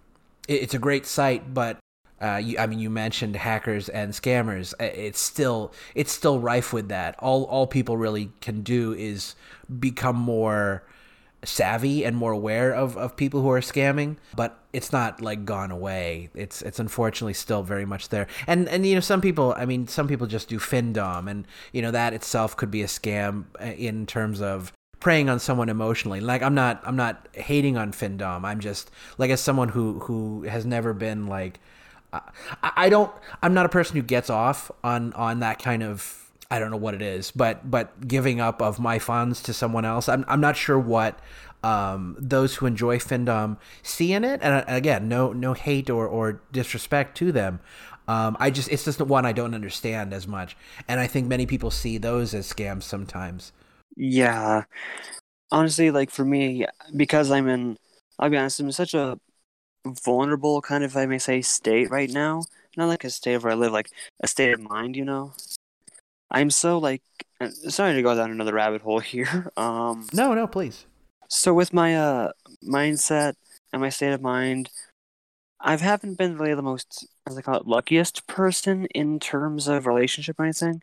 it's a great site, but uh, you, I mean, you mentioned hackers and scammers. It's still it's still rife with that. All all people really can do is become more savvy and more aware of, of people who are scamming, but it's not like gone away. It's it's unfortunately still very much there. And and you know some people, I mean, some people just do findom, and you know that itself could be a scam uh, in terms of preying on someone emotionally. Like I'm not I'm not hating on findom. I'm just like as someone who who has never been like I, I don't I'm not a person who gets off on on that kind of I don't know what it is, but but giving up of my funds to someone else. I'm I'm not sure what um, those who enjoy findom see in it. And uh, again, no no hate or, or disrespect to them. Um, I just it's just one I don't understand as much, and I think many people see those as scams sometimes. Yeah, honestly, like for me, because I'm in, I'll be honest, I'm in such a vulnerable kind of, I may say, state right now. Not like a state where I live, like a state of mind, you know. I'm so like sorry to go down another rabbit hole here. Um No, no, please. So with my uh mindset and my state of mind, I haven't been really the most as I call it luckiest person in terms of relationship or anything.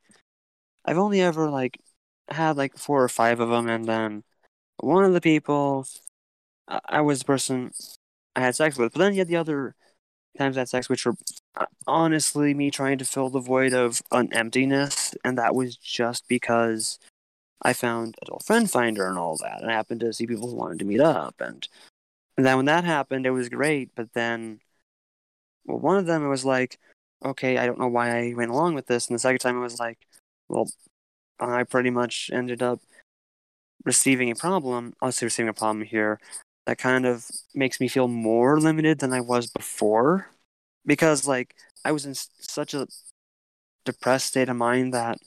I've only ever like had like four or five of them, and then one of the people I was the person I had sex with, but then you had the other times I had sex, which were honestly me trying to fill the void of an emptiness, and that was just because I found Adult Friend Finder and all that, and I happened to see people who wanted to meet up, and, and then when that happened, it was great. But then, well, one of them it was like, okay, I don't know why I went along with this, and the second time it was like, well, I pretty much ended up receiving a problem. I'll receiving a problem here that kind of makes me feel more limited than I was before because like I was in such a depressed state of mind that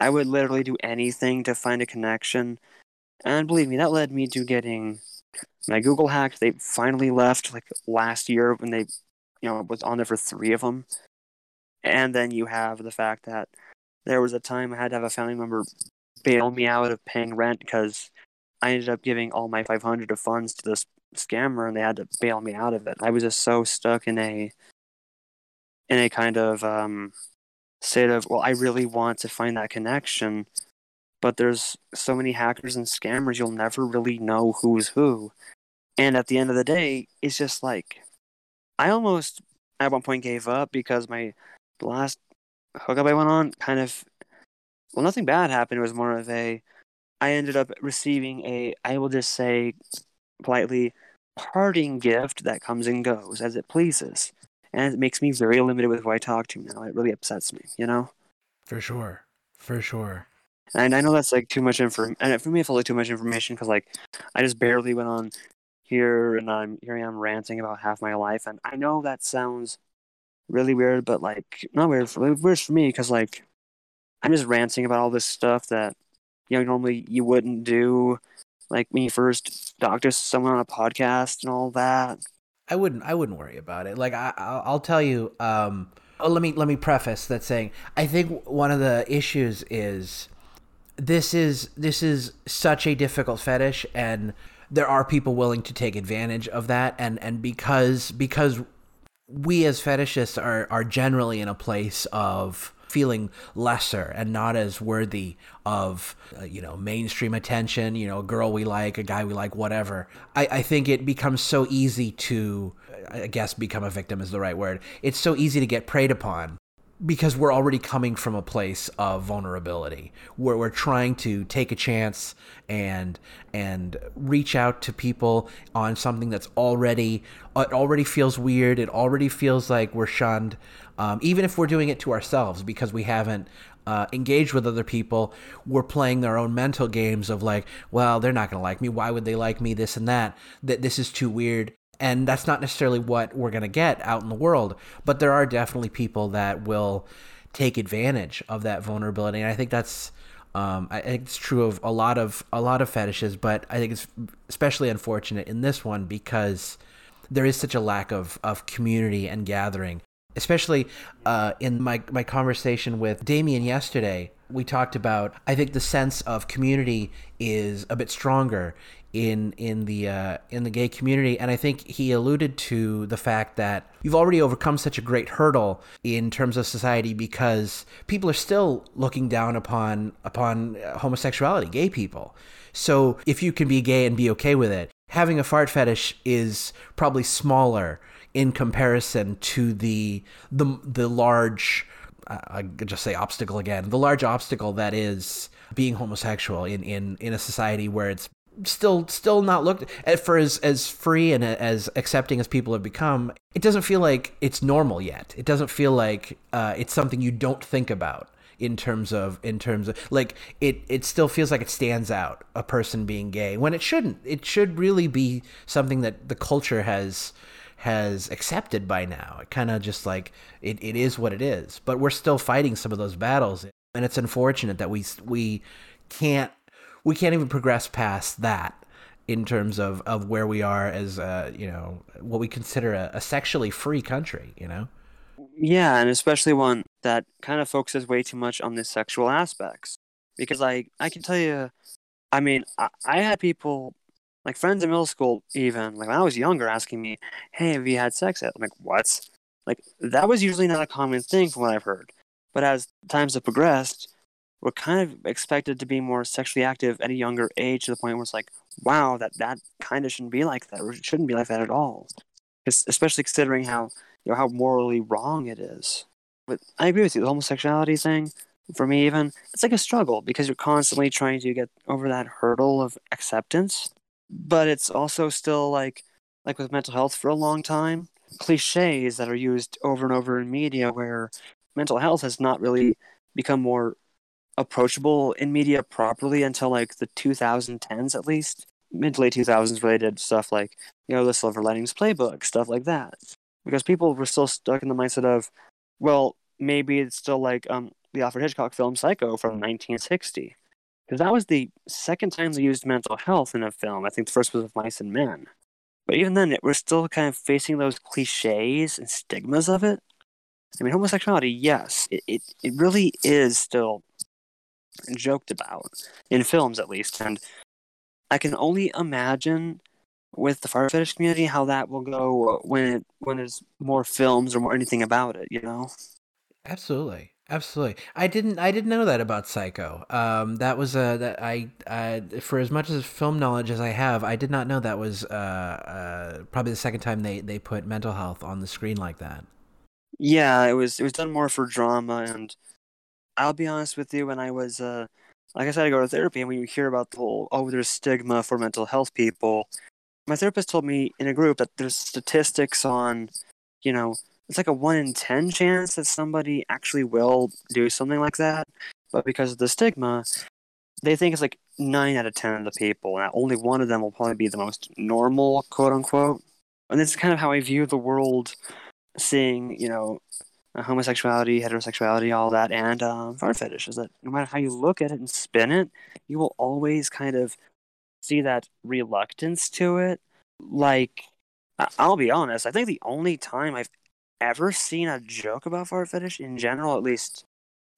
I would literally do anything to find a connection. And believe me, that led me to getting my Google hacked. They finally left like last year when they, you know, was on there for three of them. And then you have the fact that there was a time I had to have a family member bail me out of paying rent because I ended up giving all my 500 of funds to this scammer and they had to bail me out of it. I was just so stuck in a in a kind of um, state of, well, I really want to find that connection, but there's so many hackers and scammers, you'll never really know who's who. And at the end of the day, it's just like, I almost at one point gave up because my last hookup I went on kind of well, nothing bad happened. It was more of a, I ended up receiving a, I will just say politely, parting gift that comes and goes as it pleases. And it makes me very limited with who I talk to now. It really upsets me, you know? For sure. For sure. And I know that's like too much info, and for me, it feels like too much information because like I just barely went on here, and I'm here I am ranting about half my life, and I know that sounds really weird, but like not weird for weird for me because like I'm just ranting about all this stuff that you know normally you wouldn't do, like when you first talk to someone on a podcast and all that. I wouldn't. I wouldn't worry about it. Like I, I'll tell you. Um, oh, let me let me preface that saying I think one of the issues is this is this is such a difficult fetish and there are people willing to take advantage of that and and because because we as fetishists are are generally in a place of feeling lesser and not as worthy of uh, you know mainstream attention you know a girl we like a guy we like whatever. I, I think it becomes so easy to i guess become a victim is the right word. It's so easy to get preyed upon because we're already coming from a place of vulnerability. Where we're trying to take a chance and and reach out to people on something that's already it already feels weird. It already feels like we're shunned um, even if we're doing it to ourselves because we haven't uh, engaged with other people we're playing their own mental games of like well they're not going to like me. Why would they like me? This and that. That this is too weird. And that's not necessarily what we're going to get out in the world. But there are definitely people that will take advantage of that vulnerability. And i think that's um, I think it's true of a lot of a lot of fetishes. But i think it's especially unfortunate in this one because there is such a lack of, of community and gathering especially uh, in my, my conversation with damien yesterday we talked about i think the sense of community is a bit stronger in in the uh, in the gay community, and I think he alluded to the fact that you've already overcome such a great hurdle in terms of society because people are still looking down upon upon homosexuality, gay people. So if you can be gay and be okay with it, having a fart fetish is probably smaller in comparison to the the the large. I just say obstacle again. The large obstacle that is being homosexual in, in, in a society where it's still still not looked at for as as free and as accepting as people have become it doesn't feel like it's normal yet it doesn't feel like uh, it's something you don't think about in terms of in terms of like it it still feels like it stands out a person being gay when it shouldn't it should really be something that the culture has has accepted by now. It kind of just like it, it is what it is. But we're still fighting some of those battles and it's unfortunate that we we can't we can't even progress past that in terms of, of where we are as uh, you know what we consider a, a, sexually free country you know? Yeah and especially one that kind of focuses way too much on the sexual aspects. Because like i can tell you i mean I, I had people like friends in middle school even like when i was younger asking me hey have you had sex yet i'm like what like that was usually not a common thing from what i've heard but as times have progressed we're kind of expected to be more sexually active at a younger age to the point where it's like, wow, that that kind of shouldn't be like that, or it shouldn't be like that at all. especially considering how you know how morally wrong it is. But I agree with you. The homosexuality thing, for me, even it's like a struggle because you're constantly trying to get over that hurdle of acceptance. But it's also still like like with mental health for a long time, cliches that are used over and over in media where mental health has not really become more approachable in media properly until like the 2010s at least mid to late 2000s related stuff like you know the silver linings playbook stuff like that. Because people were still stuck in the mindset of well maybe it's still like um the alfred hitchcock film psycho from 1960 because that was the second time they used mental health in a film. I think the first was with mice and men. But even then we're still kind of facing those cliches and stigmas of it. I mean homosexuality yes it, it, it really is still joked about in films at least. And i can only imagine with the fart fetish community how that will go when it when there's more films or more anything about it you know? Absolutely absolutely. I didn't i didn't know that about psycho. Um that was a that i uh for as much as film knowledge as i have i did not know that was uh, uh probably the second time they they put mental health on the screen like that. Yeah it was it was done more for drama and I'll be honest with you. When I was, uh, like I said, I go to therapy, and when you hear about the whole, oh, there's stigma for mental health people, my therapist told me in a group that there's statistics on, you know, it's like a one in ten chance that somebody actually will do something like that, but because of the stigma, they think it's like nine out of ten of the people, and only one of them will probably be the most normal, quote unquote. And this is kind of how I view the world, seeing you know, homosexuality, heterosexuality, all that, and um, fart fetish. Is that no matter how you look at it and spin it, you will always kind of see that reluctance to it. Like, I'll be honest, I think the only time I've ever seen a joke about fart fetish in general, at least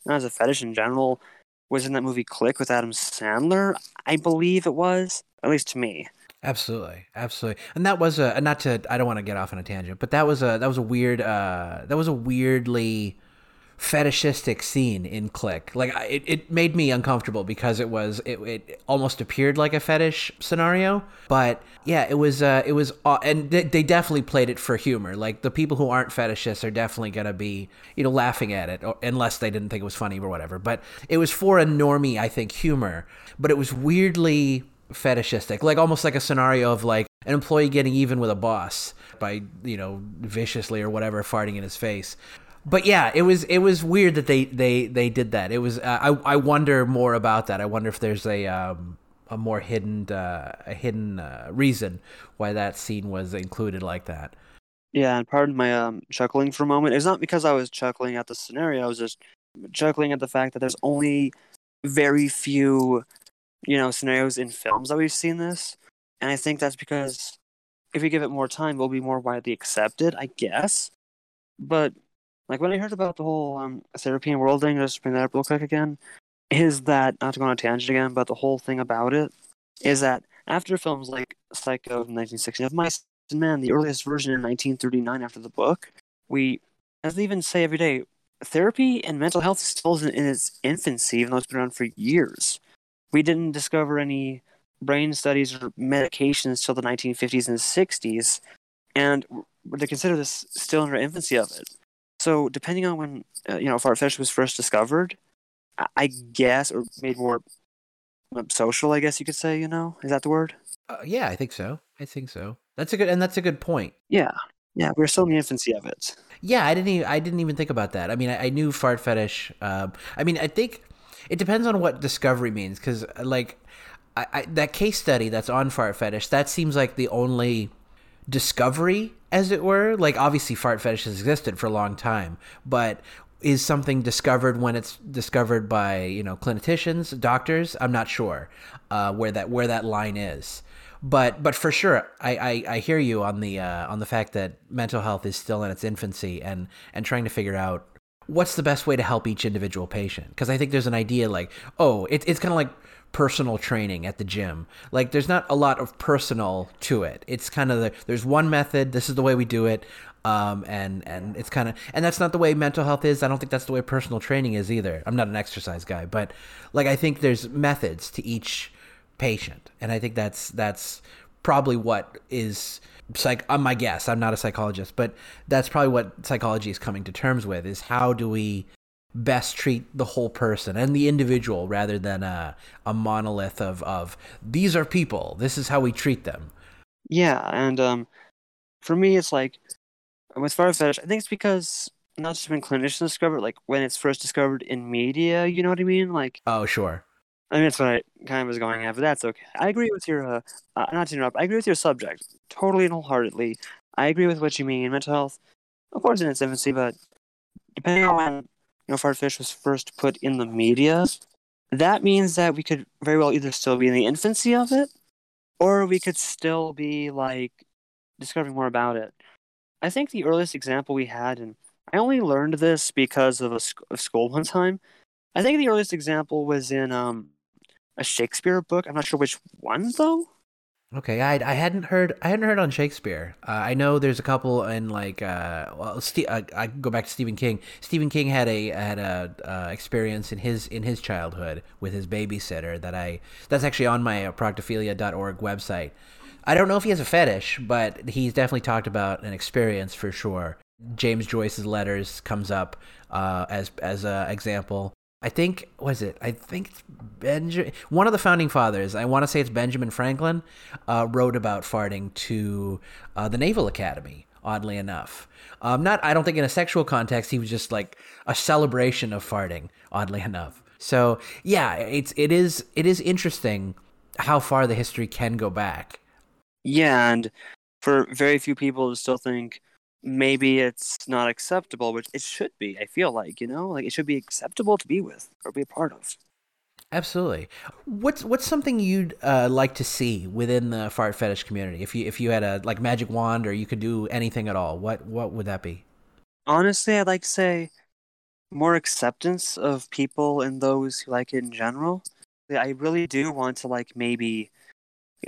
not as a fetish in general, was in that movie Click with Adam Sandler. I believe it was, at least to me. Absolutely, absolutely, and that was a not to. I don't want to get off on a tangent, but that was a that was a weird. Uh, that was a weirdly fetishistic scene in Click. Like it, it made me uncomfortable because it was it, it almost appeared like a fetish scenario. But yeah, it was uh, it was uh, and they, they definitely played it for humor. Like the people who aren't fetishists are definitely gonna be you know laughing at it, or, unless they didn't think it was funny or whatever. But it was for a normie, I think, humor. But it was weirdly fetishistic, like almost like a scenario of like an employee getting even with a boss by you know viciously or whatever farting in his face but yeah, it was it was weird that they they they did that. It was uh, I I wonder more about that. I wonder if there's a um, a more hidden uh, a hidden uh, reason why that scene was included like that. Yeah, and pardon my um, chuckling for a moment. It's not because I was chuckling at the scenario. I was just chuckling at the fact that there's only very few, you know, scenarios in films that we've seen this, and I think that's because if we give it more time, it'll be more widely accepted, I guess. But like when I heard about the whole um, and world thing, just bring that up real quick again, is that not to go on a tangent again, but the whole thing about it is that after films like Psycho in 1960, of Mice and Men, the earliest version in 1939 after the book, we, as they even say every day, therapy and mental health is still in its infancy, even though it's been around for years. We didn't discover any brain studies or medications till the 1950s and 60s, and they consider this still in our infancy of it. So depending on when uh, you know fart fetish was first discovered, I, guess, or made more um, social, I guess you could say. You know, is that the word? Uh, yeah, I think so. I think so. That's a good, and that's a good point. Yeah, yeah, we're still in the infancy of it. Yeah, I didn't. Even, I didn't even think about that. I mean, I, I knew fart fetish. Um, I mean, I think it depends on what discovery means, because uh, like I, I, that case study that's on fart fetish, that seems like the only discovery, as it were. Like obviously, fart fetish has existed for a long time, but is something discovered when it's discovered by you know clinicians, doctors? I'm not sure uh, where that where that line is. But but for sure, I, I, I hear you on the uh, on the fact that mental health is still in its infancy and and trying to figure out what's the best way to help each individual patient because I think there's an idea like oh it, it's kind of like personal training at the gym. Like there's not a lot of personal to it. It's kind of the, there's one method. This is the way we do it. Um, and and it's kind of and that's not the way mental health is. I don't think that's the way personal training is either. I'm not an exercise guy, but like I think there's methods to each patient, and I think that's that's probably what is psych. I'm my guess. I'm not a psychologist, but that's probably what psychology is coming to terms with: is how do we best treat the whole person and the individual rather than a, a monolith of, of these are people this is how we treat them. Yeah and um, for me it's like with fart fetish i think it's because not just when clinicians discover it like when it's first discovered in media you know what i mean? Like oh sure. I mean that's what i kind of was going at but that's okay. I agree with your uh, uh not to interrupt i agree with your subject totally and wholeheartedly. I agree with what you mean mental health of course in its infancy but depending on when know, fart fetish was first put in the media, that means that we could very well either still be in the infancy of it, or we could still be like discovering more about it. I think the earliest example we had, and I only learned this because of a, sc- school one time. I think the earliest example was in um, a Shakespeare book. I'm not sure which one though. Okay, I, I hadn't heard I hadn't heard on Shakespeare. Uh, I know there's a couple in like uh, well, St- uh, I go back to Stephen King. Stephen King had a had a uh, experience in his in his childhood with his babysitter that I that's actually on my uh, proctophilia.org website. I don't know if he has a fetish, but he's definitely talked about an experience for sure. James Joyce's letters comes up uh, as as an example. I think was it? I think Benjamin, one of the founding fathers. I want to say it's Benjamin Franklin, uh, wrote about farting to uh, the Naval Academy. Oddly enough, um, not I don't think in a sexual context. He was just like a celebration of farting. Oddly enough, so yeah, it's it is it is interesting how far the history can go back. Yeah, and for very few people to still think maybe it's not acceptable, which it should be. I feel like you know, like it should be acceptable to be with or be a part of. Absolutely. What's what's something you'd uh, like to see within the fart fetish community? If you if you had a like magic wand or you could do anything at all, what what would that be? Honestly, I'd like to say more acceptance of people and those who like it in general. I really do want to like maybe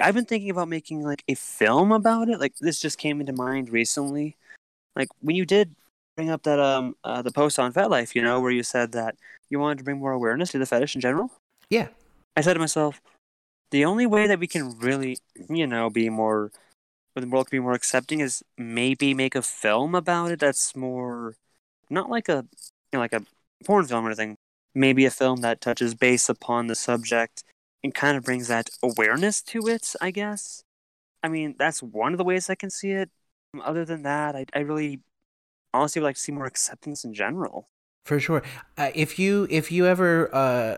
I've been thinking about making like a film about it. Like this just came into mind recently like when you did bring up that um uh, the post on FetLife, you know, where you said that you wanted to bring more awareness to the fetish in general. Yeah. I said to myself, the only way that we can really, you know, be more, the world can be more accepting is maybe make a film about it that's more, not like a, you know, like a porn film or anything. Maybe a film that touches base upon the subject and kind of brings that awareness to it. I guess. I mean, that's one of the ways I can see it. Other than that, I, I really honestly would like to see more acceptance in general. For sure. Uh, if you if you ever uh,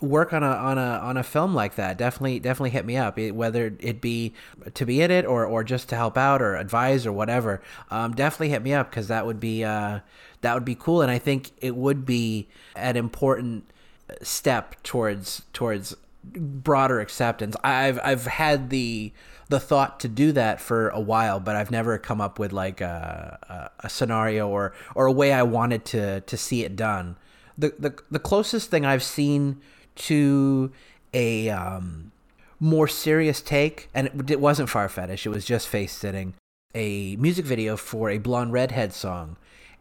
work on a on a on a film like that, definitely definitely hit me up. It, whether it be to be in it or or just to help out or advise or whatever, um, definitely hit me up because that would be uh, that would be cool, and I think it would be an important step towards towards broader acceptance. I've I've had the the thought to do that for a while, but I've never come up with like a, a, a scenario or or a way I wanted to to see it done. The the the closest thing I've seen to a um, more serious take, and it, it wasn't fart fetish. It was just face sitting. A music video for a Blonde Redhead song,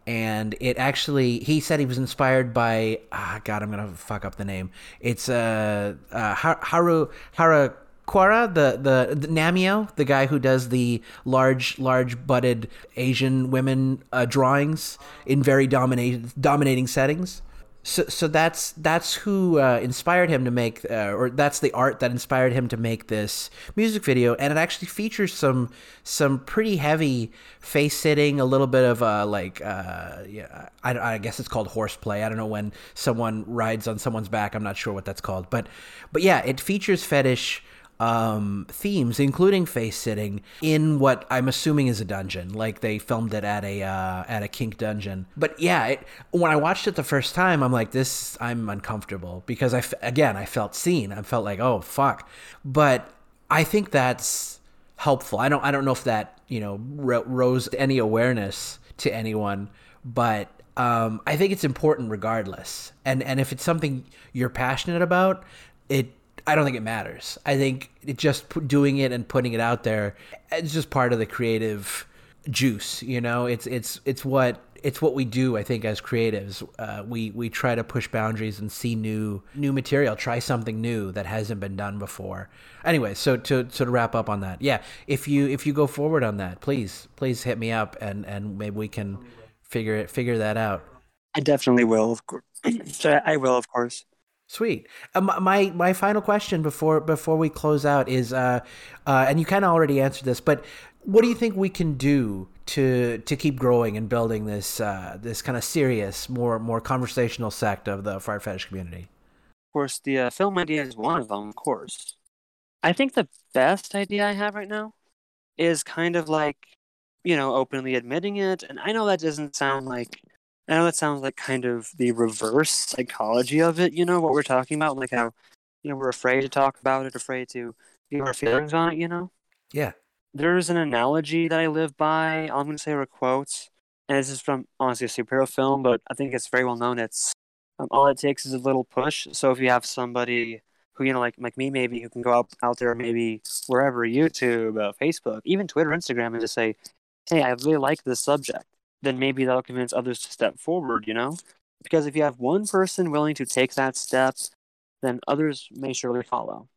and it actually he said he was inspired by ah god I'm gonna fuck up the name. It's uh, uh Haru Hara Quara, the, the the Namio, the guy who does the large large butted Asian women uh, drawings in very dominating dominating settings. So so that's that's who uh, inspired him to make, uh, or that's the art that inspired him to make this music video, and it actually features some some pretty heavy face sitting, a little bit of uh, like uh, yeah, I, I guess it's called horseplay. I don't know when someone rides on someone's back. I'm not sure what that's called, but but yeah, it features fetish um, themes, including face sitting, in what I'm assuming is a dungeon. Like they filmed it at a uh, at a kink dungeon. But yeah, it, when I watched it the first time, I'm like, this. I'm uncomfortable because I again I felt seen. I felt like, oh fuck. But I think that's helpful. I don't I don't know if that you know rose any awareness to anyone, but um, I think it's important regardless. And and if it's something you're passionate about, it I don't think it matters. I think it just doing it and putting it out there it's just part of the creative juice. You know, it's it's it's what it's what we do. I think as creatives, uh, we we try to push boundaries and see new new material, try something new that hasn't been done before. Anyway, so to so to wrap up on that, yeah, if you if you go forward on that, please please hit me up and and maybe we can figure it figure that out. I definitely will. Of course, I will, of course. Sweet. Um, my my final question before before we close out is, uh, uh, and you kind of already answered this, but what do you think we can do to to keep growing and building this uh, this kind of serious, more more conversational sect of the fart fetish community? Of course, the uh, film idea is one of them. Of course, I think the best idea I have right now is kind of like, you know, openly admitting it. And I know that doesn't sound like I know that sounds like kind of the reverse psychology of it, you know, what we're talking about, like how, you know, we're afraid to talk about it, afraid to give our feelings on it, you know? Yeah. There's an analogy that I live by. I'm going to say are quotes, and this is from, honestly, a superhero film, but I think it's very well known. It's um, all it takes is a little push. So if you have somebody who, you know, like like me, maybe who can go out, out there, maybe wherever, YouTube, uh, Facebook, even Twitter, Instagram, and just say, hey, I really like this subject then maybe that'll convince others to step forward, you know? Because if you have one person willing to take that step, then others may surely follow.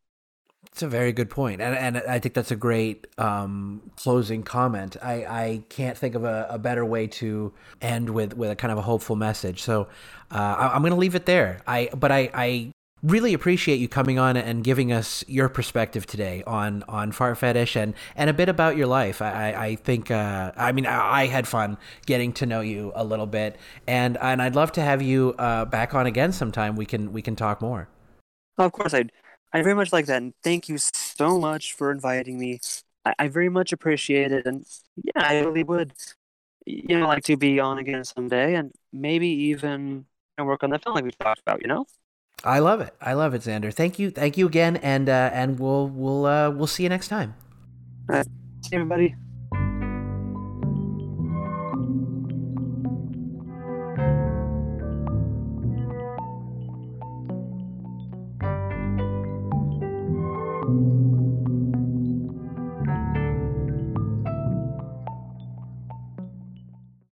It's a very good point, and and I think that's a great um, closing comment. I, I can't think of a, a, better way to end with, with a kind of a hopeful message. So uh, I, am going to leave it there. I but I, I really appreciate you coming on and giving us your perspective today on on fart fetish and and a bit about your life. I I think uh, I mean I, I, had fun getting to know you a little bit, and and I'd love to have you uh, back on again sometime. We can we can talk more. of course, I'd I very much like that, and thank you so much for inviting me. I, I very much appreciate it, and yeah, I really would, you know, like to be on again someday, and maybe even work on that film like we talked about. You know. I love it. I love it, Xander. Thank you. Thank you again, and uh, and we'll we'll uh, we'll see you next time. All right. See everybody.